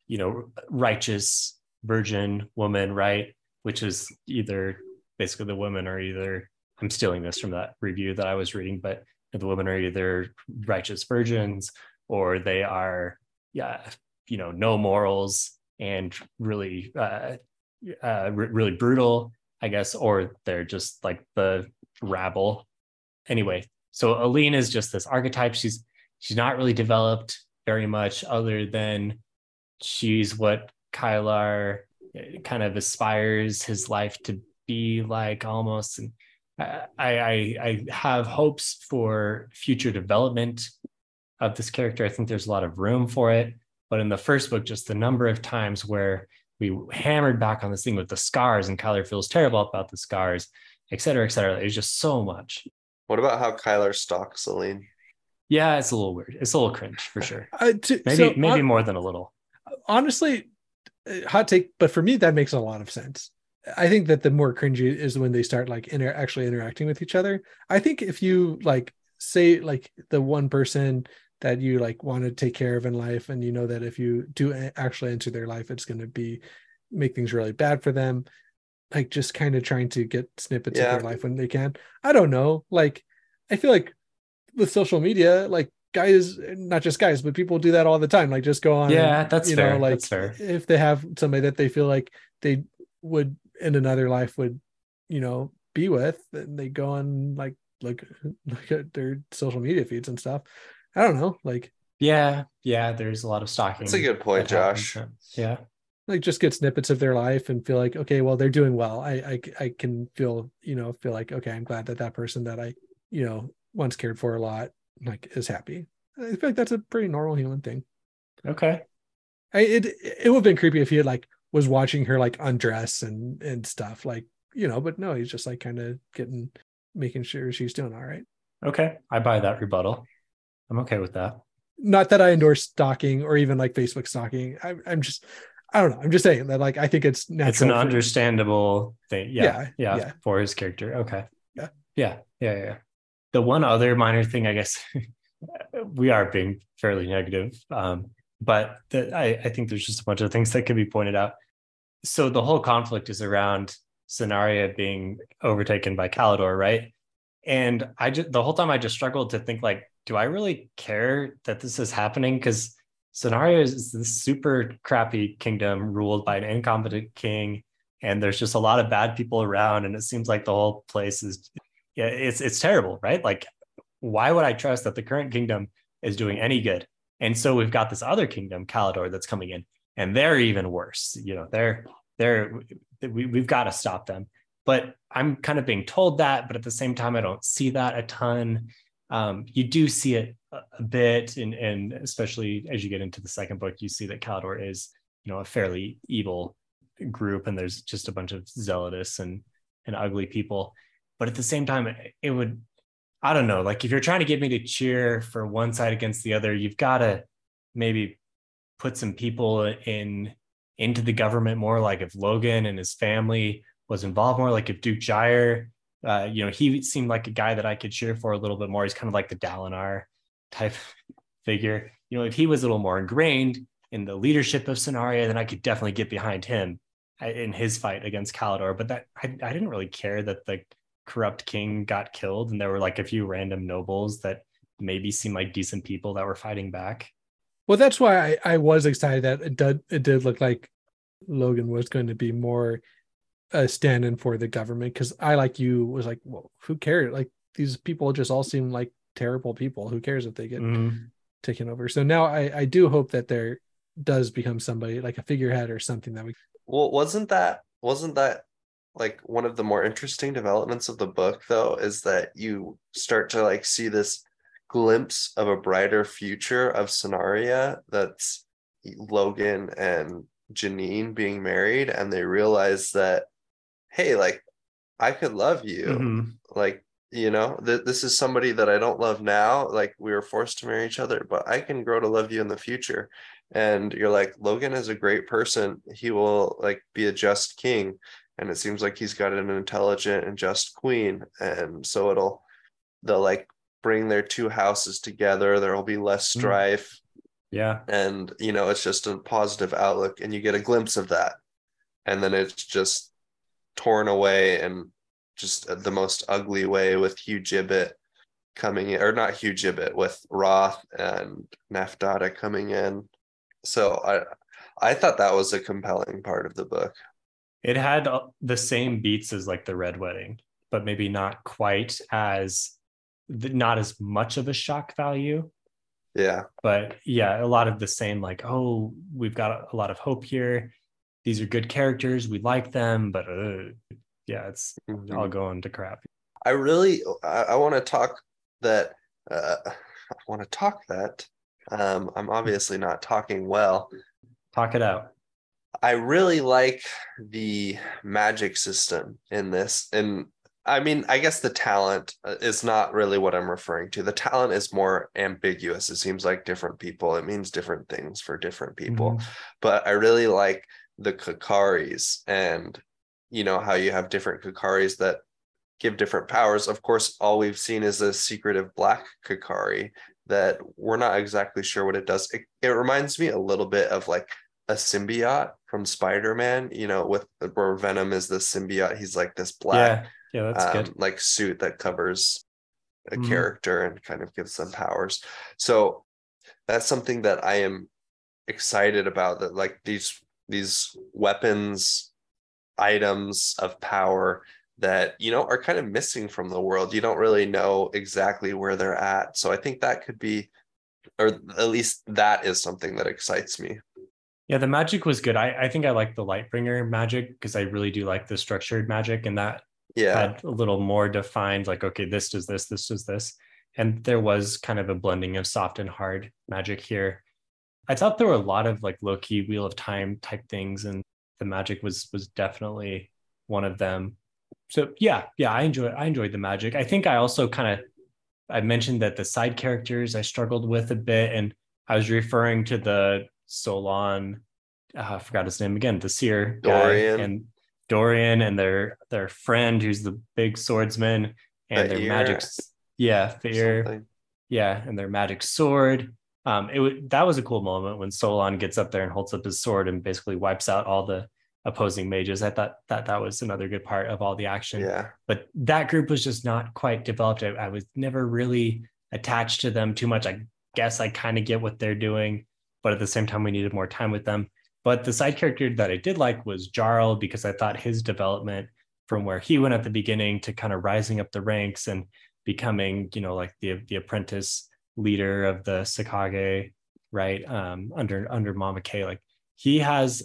you know righteous virgin woman right? Which is either basically the women are either i'm stealing this from that review that i was reading but the women are either righteous virgins or they are yeah you know no morals and really uh, uh really brutal i guess or they're just like the rabble. Anyway so elene is just this archetype. She's she's not really developed very much other than she's what kylar uh, kind of aspires his life to be like almost and I, I I have hopes for future development of this character. I think there's a lot of room for it. But in the first book, just the number of times where we hammered back on this thing with the scars and Kylar feels terrible about the scars, et cetera, et cetera. There's just so much. What about how Kylar stalks Elene? Yeah, it's a little weird. It's a little cringe for sure. Uh, to, Maybe so, maybe hon- more than a little. honestly, uh, hot take, but for me that makes a lot of sense. I think that the more cringy is when they start like inter- actually interacting with each other. I think if you like say like the one person that you like want to take care of in life, and you know that if you do actually enter their life, it's going to be make things really bad for them. Like just kind of trying to get snippets Yeah. of their life when they can. I don't know. Like I feel like with social media, like guys, not just guys, but people do that all the time. Like just go on. Yeah, and, that's you fair. know, like That's fair. if they have somebody that they feel like they would in another life would, you know, be with, and they go on like look look at their social media feeds and stuff. I don't know, like Yeah, yeah. There's a lot of stalking. That's a good point, that happens. Josh. Yeah. like just get snippets of their life and feel like okay well they're doing well I, I i can feel you know feel like okay i'm glad that that person that i you know once cared for a lot like is happy i feel like that's a pretty normal human thing Okay. I, it it would have been creepy if he had like was watching her like undress and and stuff like you know but no he's just like kind of getting making sure she's doing all right Okay. I buy that rebuttal. I'm okay with that. not that i endorse stalking or even like facebook stalking I, i'm just i don't know i'm just saying that like i think it's natural it's an understandable thing. Yeah, Yeah, yeah. yeah. For his character. Okay. Yeah. Yeah. Yeah. Yeah. The one other minor thing, I guess, we are being fairly negative. Um, but the, I, I think there's just a bunch of things that could be pointed out. So the whole conflict is around Cenaria being overtaken by Khalidor, right? And I just the whole time I just struggled to think like, do I really care that this is happening? Because Cenaria is this super crappy kingdom ruled by an incompetent king, and there's just a lot of bad people around, and it seems like the whole place is it's it's terrible, right? Like, why would I trust that the current kingdom is doing any good? And so we've got this other kingdom, Khalidor, that's coming in, and they're even worse. You know, they're they're we, we've got to stop them. But I'm kind of being told that, but at the same time, I don't see that a ton. Um, you do see it a, bit, and and especially as you get into the second book, you see that Khalidor is you know a fairly evil group, and there's just a bunch of zealotous and and ugly people. But at the same time, it- would I don't know, like if you're trying to get me to cheer for one side against the other, you've got to maybe put some people in into the government more. Like if Logan and his family was involved more, like if Duke Gyre, uh, you know, he seemed like a guy that I could cheer for a little bit more. He's kind of like the Dalinar type figure. You know, if he was a little more ingrained in the leadership of Cenaria, then I could definitely get behind him uh, in his fight against Khalidor. But that I, I didn't really care that the corrupt king got killed, and there were like a few random nobles that maybe seemed like decent people that were fighting back. Well, that's why I, I was excited that it did it did look like Logan was going to be more a stand-in for the government because I like you was like, well, who cares? Like these people just all seem like terrible people. Who cares if they get Mhm. taken over? So now I I do hope that there does become somebody like a figurehead or something that we Well, wasn't that wasn't that like one of the more interesting developments of the book though is that you start to like see this glimpse of a brighter future of Cenaria that's Logan and Jenine being married and they realize that hey like I could love you. Mhm. like you know th- this is somebody that i don't love now. Like we were forced to marry each other but i can grow to love you in the future. And you're like logan is a great person. He will like be a just king and it seems like he's got an intelligent and just queen and so it'll they'll like bring their two houses together there will be less Mm. strife Yeah. and you know it's just a positive outlook and you get a glimpse of that and then it's just torn away and just the most ugly way with Hu Gibbet coming in or not Hu Gibbet with Roth and Neph Dada coming in So I I thought that was a compelling part of the book. It had uh, the same beats as like the Red Wedding, but maybe not quite as not as much of a shock value. Yeah. But yeah, a lot of the same like, oh, we've got a lot of hope here. These are good characters. We like them, but uh, yeah, it's Mhm. all going to crap. I really I, I want to talk that uh, I want to talk that. Um, I'm obviously not talking well. Talk it out. I really like the magic system in this. And I mean, I guess the talent uh, is not really what I'm referring to. The talent is more ambiguous. It seems like different people, it means different things for different people. Mhm. But I really like the Ka'karis and, you know, how you have different Ka'karis that give different powers. Of course, all we've seen is a secretive black Ka'kari that we're not exactly sure what it does. It, it reminds me a little bit of like a symbiote from Spider-Man, you know, with where Venom is the symbiote. He's like this black Yeah, yeah, that's um, good. like suit that covers a Mhm. character and kind of gives them powers. So that's something that I am excited about that like these these weapons items of power that you know are kind of missing from the world. You don't really know exactly where they're at. So I think that could be or at least that is something that excites me. Yeah, the magic was good. I, I think I like the Lightbringer magic because I really do like the structured magic, and that Yeah. had a little more defined. Like, okay, this does this, this does this, and there was kind of a blending of soft and hard magic here. I thought there were a lot of like low key Wheel of Time type things, and the magic was was definitely one of them. So yeah, yeah, I enjoy I enjoyed the magic. I think I also kind of I mentioned that the side characters I struggled with a bit, and I was referring to the Solon. Uh, I forgot his name again. The Seer guy Dorian. and Dorian and their their friend who's the big swordsman and their Feir. magic. Yeah, Feir. Yeah, and their magic sword. Um, it wa- that was a cool moment when Solon gets up there and holds up his sword and basically wipes out all the opposing mages. I thought that that was another good part of all the action Yeah. but that group was just not quite developed. I, I was never really attached to them too much. I guess I kind of get what they're doing, but at the same time, we needed more time with them. But the side character that I did like was Jarl because I thought his development from where he went at the beginning to kind of rising up the ranks and becoming, you know, like the the apprentice leader of the Sa'kage, right? Um, under under Mama K, like he has,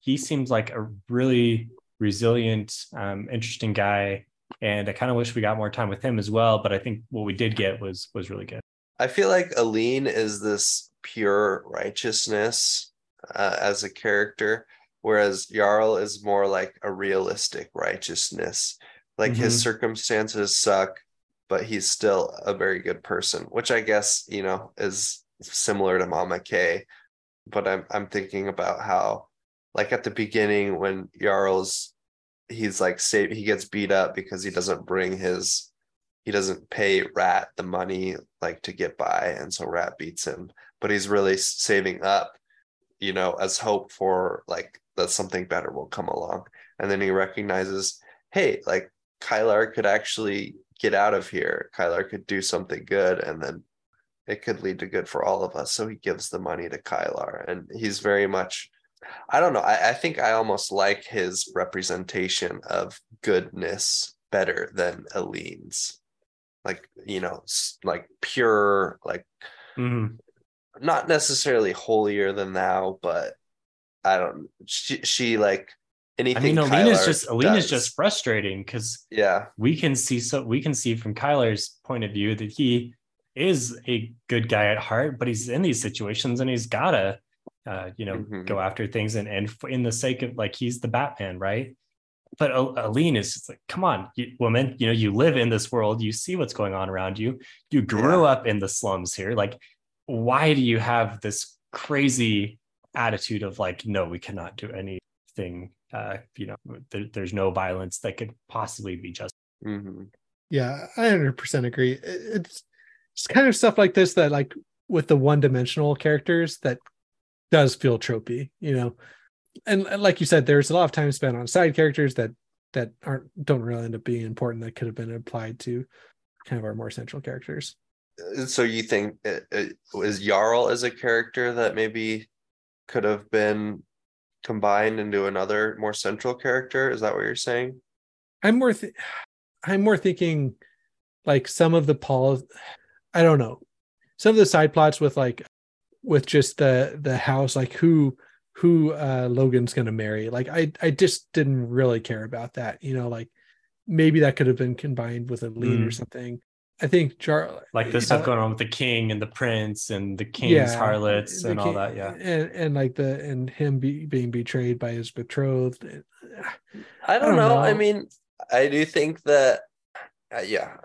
he seems like a really resilient, um, interesting guy and I kind of wish we got more time with him as well. But I think what we did get was was really good. I feel like Elene is this pure righteousness uh, as a character, whereas Jarl is more like a realistic righteousness. Like his Mhm. circumstances suck, but he's still a very good person, which I guess you know is similar to Mama K. But I'm I'm thinking about how, like at the beginning when Jarl's, he's like save he gets beat up because he doesn't bring his he doesn't pay Rat the money like to get by, and so Rat beats him. But he's really saving up, you know, as hope for like that something better will come along. And then he recognizes, hey, like Kylar could actually get out of here. Kylar could do something good, and then it could lead to good for all of us. So he gives the money to Kylar, and he's very much. I don't know. I, I think I almost like his representation of goodness better than Elene's like you know like pure like Mhm. Not necessarily holier than thou but i don't she, she like anything. I mean, Elene is Kylar just does- just frustrating because yeah we can see so we can see from Kylar's point of view that he is a good guy at heart, but he's in these situations and he's gotta uh, you know Mhm. go after things and and in the sake of like he's the Batman, right? But Elene is just like, come on, you, woman, you know you live in this world, you see what's going on around you, you grew up in the slums here, like why do you have this crazy attitude of like no we cannot do anything uh you know there, there's no violence that could possibly be just Mhm. Yeah, I 100% agree. It's it's kind of stuff like this that like with the one-dimensional characters that does feel tropey, you know. And and like you said, there's a lot of time spent on side characters that that aren't don't really end up being important that could have been applied to kind of our more central characters. So you think uh, uh, is jarl as a character that maybe could have been combined into another more central character. Is that what you're saying? I'm more th- I'm more thinking like some of the Paul I don't know. Some of the side plots with like with just the the house like who who uh Logan's going to marry. Like I I just didn't really care about that, you know, like maybe that could have been combined with a lead or Mm. something. I think Jar Like the you stuff going on with the king and the prince and the king's yeah, harlots the and all that. Yeah. and and like the and him be, being betrayed by his betrothed. I don't, don't know. I mean, I do think that, uh, yeah,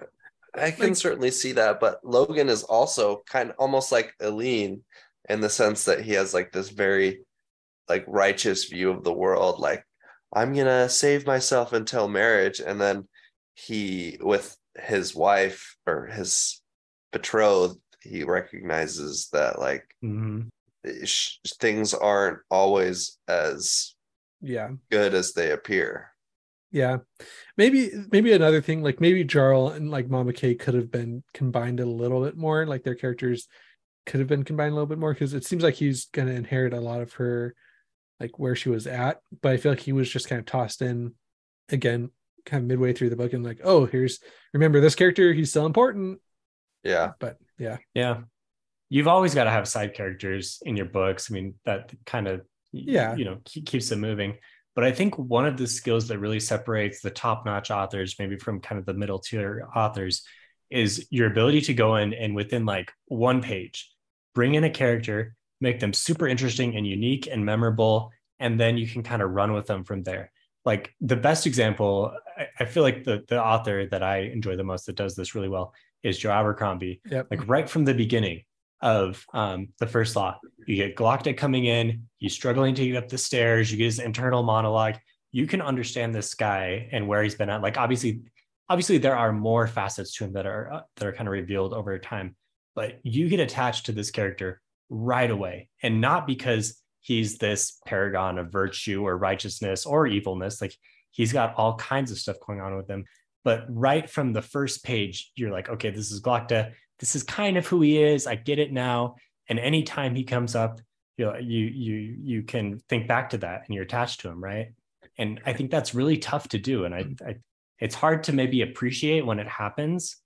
I can Like- certainly see that. But Logan is also kind of almost like Elene in the sense that he has like this very like righteous view of the world. Like, I'm gonna save myself until marriage, and then he with his wife or his betrothed, he recognizes that like Mhm. sh- things aren't always as Yeah. good as they appear. Yeah. Maybe maybe another thing, like maybe Jarl and like Mama K could have been combined a little bit more, like their characters could have been combined a little bit more because it seems like he's gonna inherit a lot of her like where she was at. But I feel like he was just kind of tossed in again, kind of midway through the book and like, oh, here's remember this character, he's still important. Yeah. But yeah. Yeah. You've always got to have side characters in your books. I mean, that kind of, Yeah. you know, keeps it moving. But I think one of the skills that really separates the top notch authors, maybe from kind of the middle tier authors, is your ability to go in and within like one page, bring in a character, make them super interesting and unique and memorable. And then you can kind of run with them from there. Like the best example, I, I feel like the, the author that I enjoy the most that does this really well is Joe Abercrombie Yep. like right from the beginning of um, the first law. You get Glokta coming in, he's struggling to get up the stairs, you get his internal monologue. You can understand this guy and where he's been at. Like obviously, obviously there are more facets to him that are uh, that are kind of revealed over time, but you get attached to this character right away, and not because he's this paragon of virtue or righteousness or evilness. Like he's got all kinds of stuff going on with him. But right from the first page, you're like, okay, this is Glokta this is kind of who he is. I get it now. And anytime he comes up, you know, you you you can think back to that and you're attached to him, right? And I think that's really tough to do. And I, I it's hard to maybe appreciate when it happens.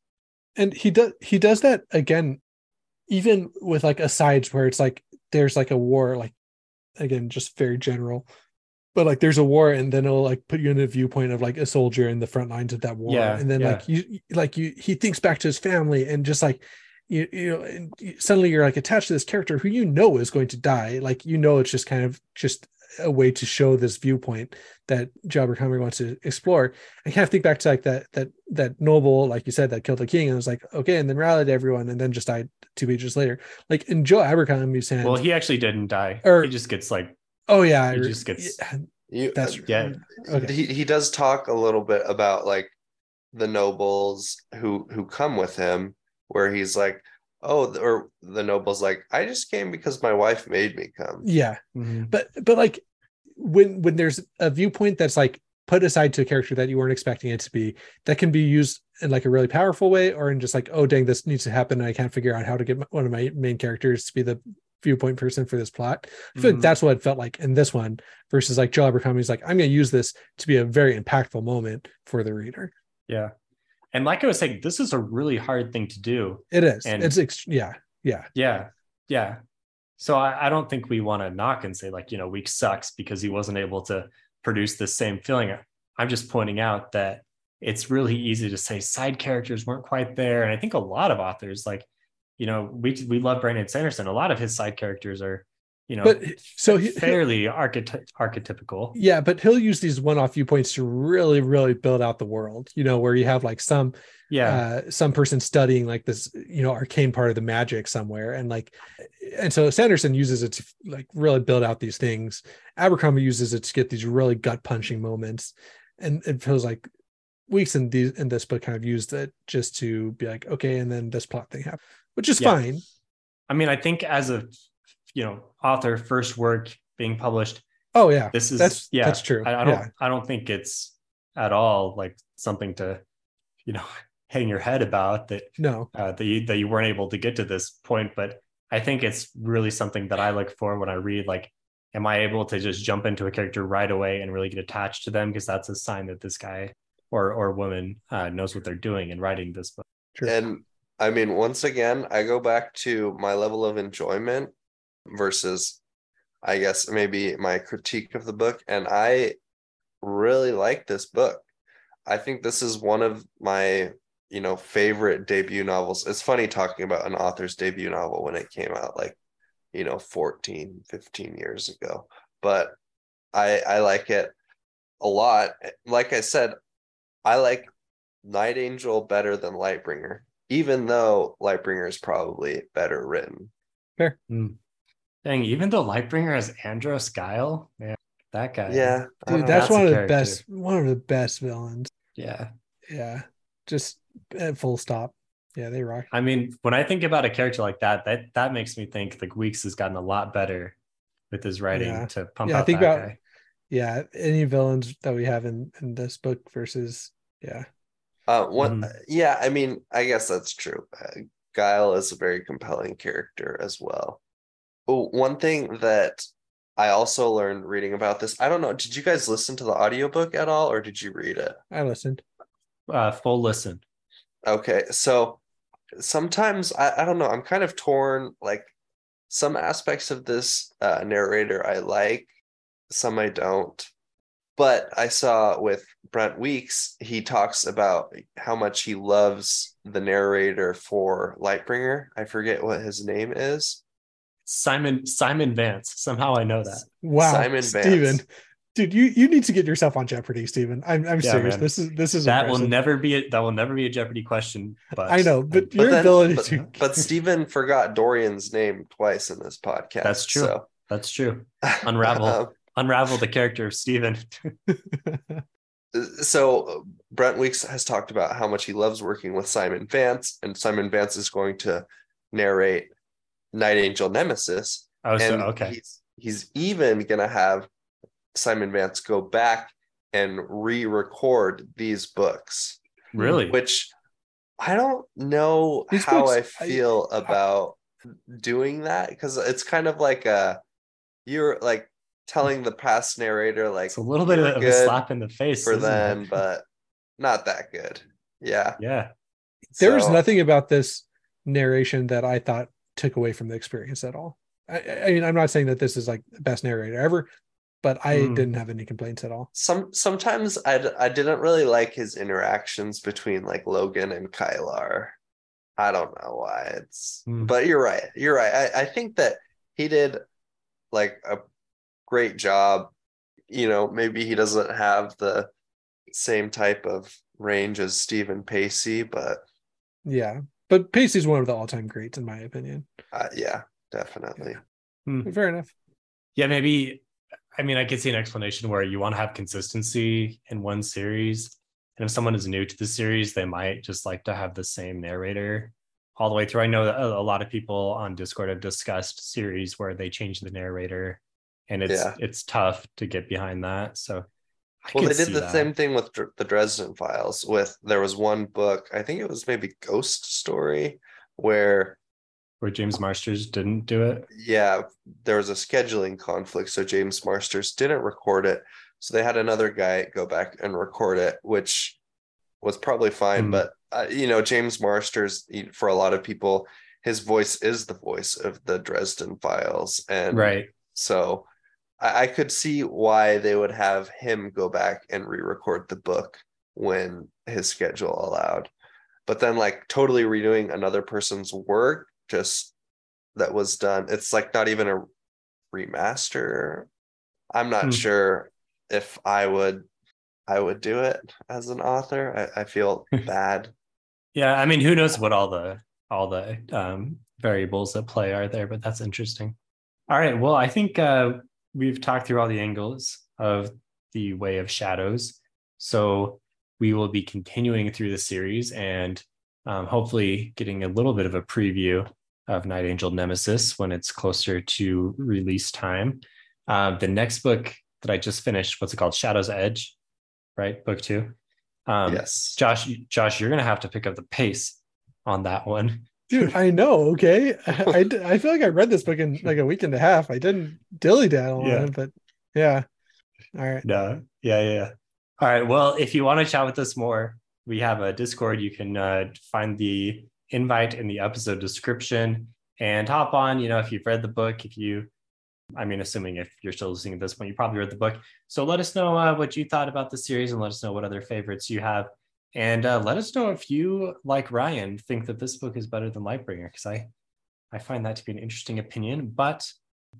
and he does he does that again even with like asides where it's like there's like a war like again just very general. But like there's a war and then it'll like put you in a viewpoint of like a soldier in the front lines of that war. Yeah, and then yeah. like you like you he thinks back to his family and just like you you know and suddenly you're like attached to this character who you know is going to die. Like you know it's just kind of just a way to show this viewpoint that Joe Abercrombie wants to explore. I kind of think back to like that that that noble, like you said, that killed the king, and it was like, okay, and then rallied everyone, and then just died two pages later. Like in Joe Abercrombie's hands. Well, he actually didn't die. Or- he just gets like oh yeah, he re- just gets- yeah, You, that's yeah. Okay. he he does talk a little bit about like the nobles who who come with him, where he's like, oh, or the nobles like, I just came because my wife made me come. yeah. Mhm. but but like when when there's a viewpoint that's like put aside to a character that you weren't expecting it to be that can be used in like a really powerful way or in just like oh dang this needs to happen and i can't figure out how to get my- one of my main characters to be the viewpoint person for this plot i feel like that's what it felt like in this one versus like joe abercrombie's like i'm going to use this to be a very impactful moment for the reader yeah. And like I was saying, this is a really hard thing to do. it is And- it's ex- yeah yeah Yeah. Yeah. So I, I don't think we want to knock and say, like, you know, Week sucks because he wasn't able to produce the same feeling. I'm just pointing out that it's really easy to say side characters weren't quite there. And I think a lot of authors, like, you know, we we love Brandon Sanderson. A lot of his side characters are, you know, but so he, fairly archety- archetypical. yeah but he'll use these one-off viewpoints to really really build out the world you know where you have like some Yeah. uh, some person studying like this you know arcane part of the magic somewhere and like and so sanderson uses it to like really build out these things abercrombie uses it to get these really gut punching moments and it feels like weeks in these in this book kind of used it just to be like okay and then this plot thing happened which is Yeah. fine I mean, I think as a, you know, author, first work being published, oh yeah. This is that's yeah that's true. I, I don't yeah. I don't think it's at all like something to you know hang your head about that no. uh, that you that you weren't able to get to this point but I think it's really something that I look for when I read like am I able to just jump into a character right away and really get attached to them? Because that's a sign that this guy or or woman uh, knows what they're doing in writing this book. True. And I mean, once again, I go back to my level of enjoyment versus, I guess, maybe my critique of the book. And I really like this book. I think this is one of my, you know, favorite debut novels. It's funny talking about an author's debut novel when it came out like, you know, 14, 15 years ago. But I I like it a lot. Like I said, I like Night Angel better than Lightbringer, even though Lightbringer is probably better written. Mm. Dang, even though Lightbringer has Andross Guile, man, that guy. Yeah, Dude, that's That's one of the character. best one of the best villains. Yeah. Yeah. Just at full stop. Yeah, they rock. I mean, when I think about a character like that, that that makes me think like Weeks has gotten a lot better with his writing Yeah. to pump Yeah, I think that about- guy. Yeah. Any villains that we have in in this book versus yeah. Uh, one, Mhm. yeah, I mean, I guess that's true. Uh, Guile is a very compelling character as well. Oh, one thing that I also learned reading about this, I don't know, did you guys listen to the audiobook at all or did you read it? I listened. Uh, full listen. Okay, so sometimes I, I don't know, I'm kind of torn. Like some aspects of this uh, narrator I like, some I don't. But I saw with Brent Weeks, he talks about how much he loves the narrator for Lightbringer. I forget what his name is. Simon Simon Vance. Somehow I know that. Wow. Simon Steven. Vance. Dude, you you need to get yourself on Jeopardy, Steven. I'm I'm Yeah, serious. man. This is this is That will never be a, that will never be a Jeopardy question. But I know, but But your then- ability but, to but Stephen forgot Dorian's name twice in this podcast. That's true. So, that's true. Unravel. um, Unravel the character of Steven. so Brent Weeks has talked about how much he loves working with Simon Vance, and Simon Vance is going to narrate Night Angel Nemesis. Oh, so and okay. he's, he's even gonna have Simon Vance go back and re-record these books, Really? which I don't know These how books, I I- feel about doing that because it's kind of like a you're like telling the past narrator like It's a little bit of a slap in the face for isn't it? them, but not that good. Yeah. Yeah. there was nothing about this narration that I thought took away from the experience at all. I, I mean, I'm not saying that this is like the best narrator ever, but I Mm. didn't have any complaints at all. some sometimes I d- I didn't really like his interactions between like Logan and Kylar. I don't know why it's Hmm. but you're right. You're right. I, I think that he did like a great job. You know, maybe he doesn't have the same type of range as Steven Pacey, but Yeah, but Pacey's one of the all-time greats in my opinion. uh, yeah, definitely. Fair enough. Yeah, maybe. I mean, I could see an explanation where you want to have consistency in one series. And if someone is new to the series, they might just like to have the same narrator all the way through. I know that a a lot of people on Discord have discussed series where they change the narrator, and it's Yeah. it's tough to get behind that. So, I Well, they did the that. same thing with Dr- the Dresden Files. With there was one book, I think it was maybe Ghost Story, where where James Marsters didn't do it. yeah, there was a scheduling conflict, so James Marsters didn't record it. So they had another guy go back and record it, which was probably fine. Hmm. But uh, you know, James Marsters, for a lot of people, his voice is the voice of the Dresden Files, and Right. so I, I could see why they would have him go back and re-record the book when his schedule allowed. But then like totally redoing another person's work just that was done. It's like not even a remaster. I'm not Hmm. sure if I would I would do it as an author. I, I feel bad. Yeah, I mean, who knows what all the all the um, variables at play are there, but that's interesting. All right, well, I think uh, we've talked through all the angles of the Way of Shadows, so we will be continuing through the series and um, hopefully getting a little bit of a preview of Night Angel Nemesis when it's closer to release time. Um, the next book that I just finished, what's it called? Shadow's Edge, right? Book two. Um, yes. Josh, Josh, you're gonna have to pick up the pace on that one. Dude, I know. Okay, I, I, I feel like I read this book in like a week and a half. I didn't dilly daddle Yeah. on it, but yeah. All right. No, yeah, yeah. yeah. All right. Well, if you want to chat with us more, we have a Discord. You can uh, find the invite in the episode description and hop on. You know, if you've read the book, if you, I mean, assuming if you're still listening at this point, you probably read the book. So let us know uh, what you thought about the series and let us know what other favorites you have. And uh, let us know if you, like Ryan, think that this book is better than Lightbringer, because I, I find that to be an interesting opinion. But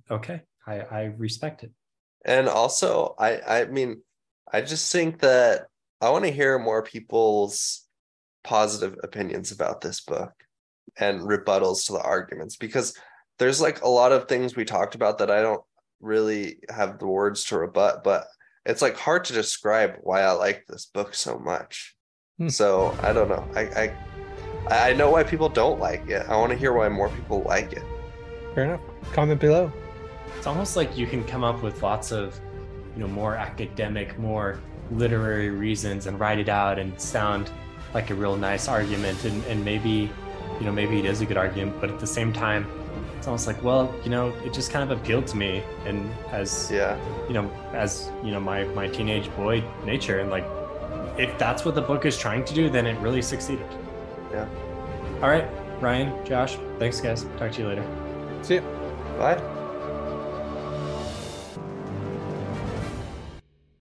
okay, I, I respect it. And also, I I mean, I just think that I want to hear more people's positive opinions about this book and rebuttals to the arguments because there's like a lot of things we talked about that I don't really have the words to rebut, but it's like hard to describe why I like this book so much. Hmm. So I don't know. I I I know why people don't like it. I want to hear why more people like it. Fair enough. Comment below. it's almost like you can come up with lots of you know more academic more literary reasons and write it out and sound like a real nice argument and, and maybe you know maybe it is a good argument but at the same time it's almost like well you know it just kind of appealed to me and as Yeah. you know as you know my my teenage boy nature and like if that's what the book is trying to do then it really succeeded Yeah. all right ryan josh thanks guys talk to you later See ya. Bye.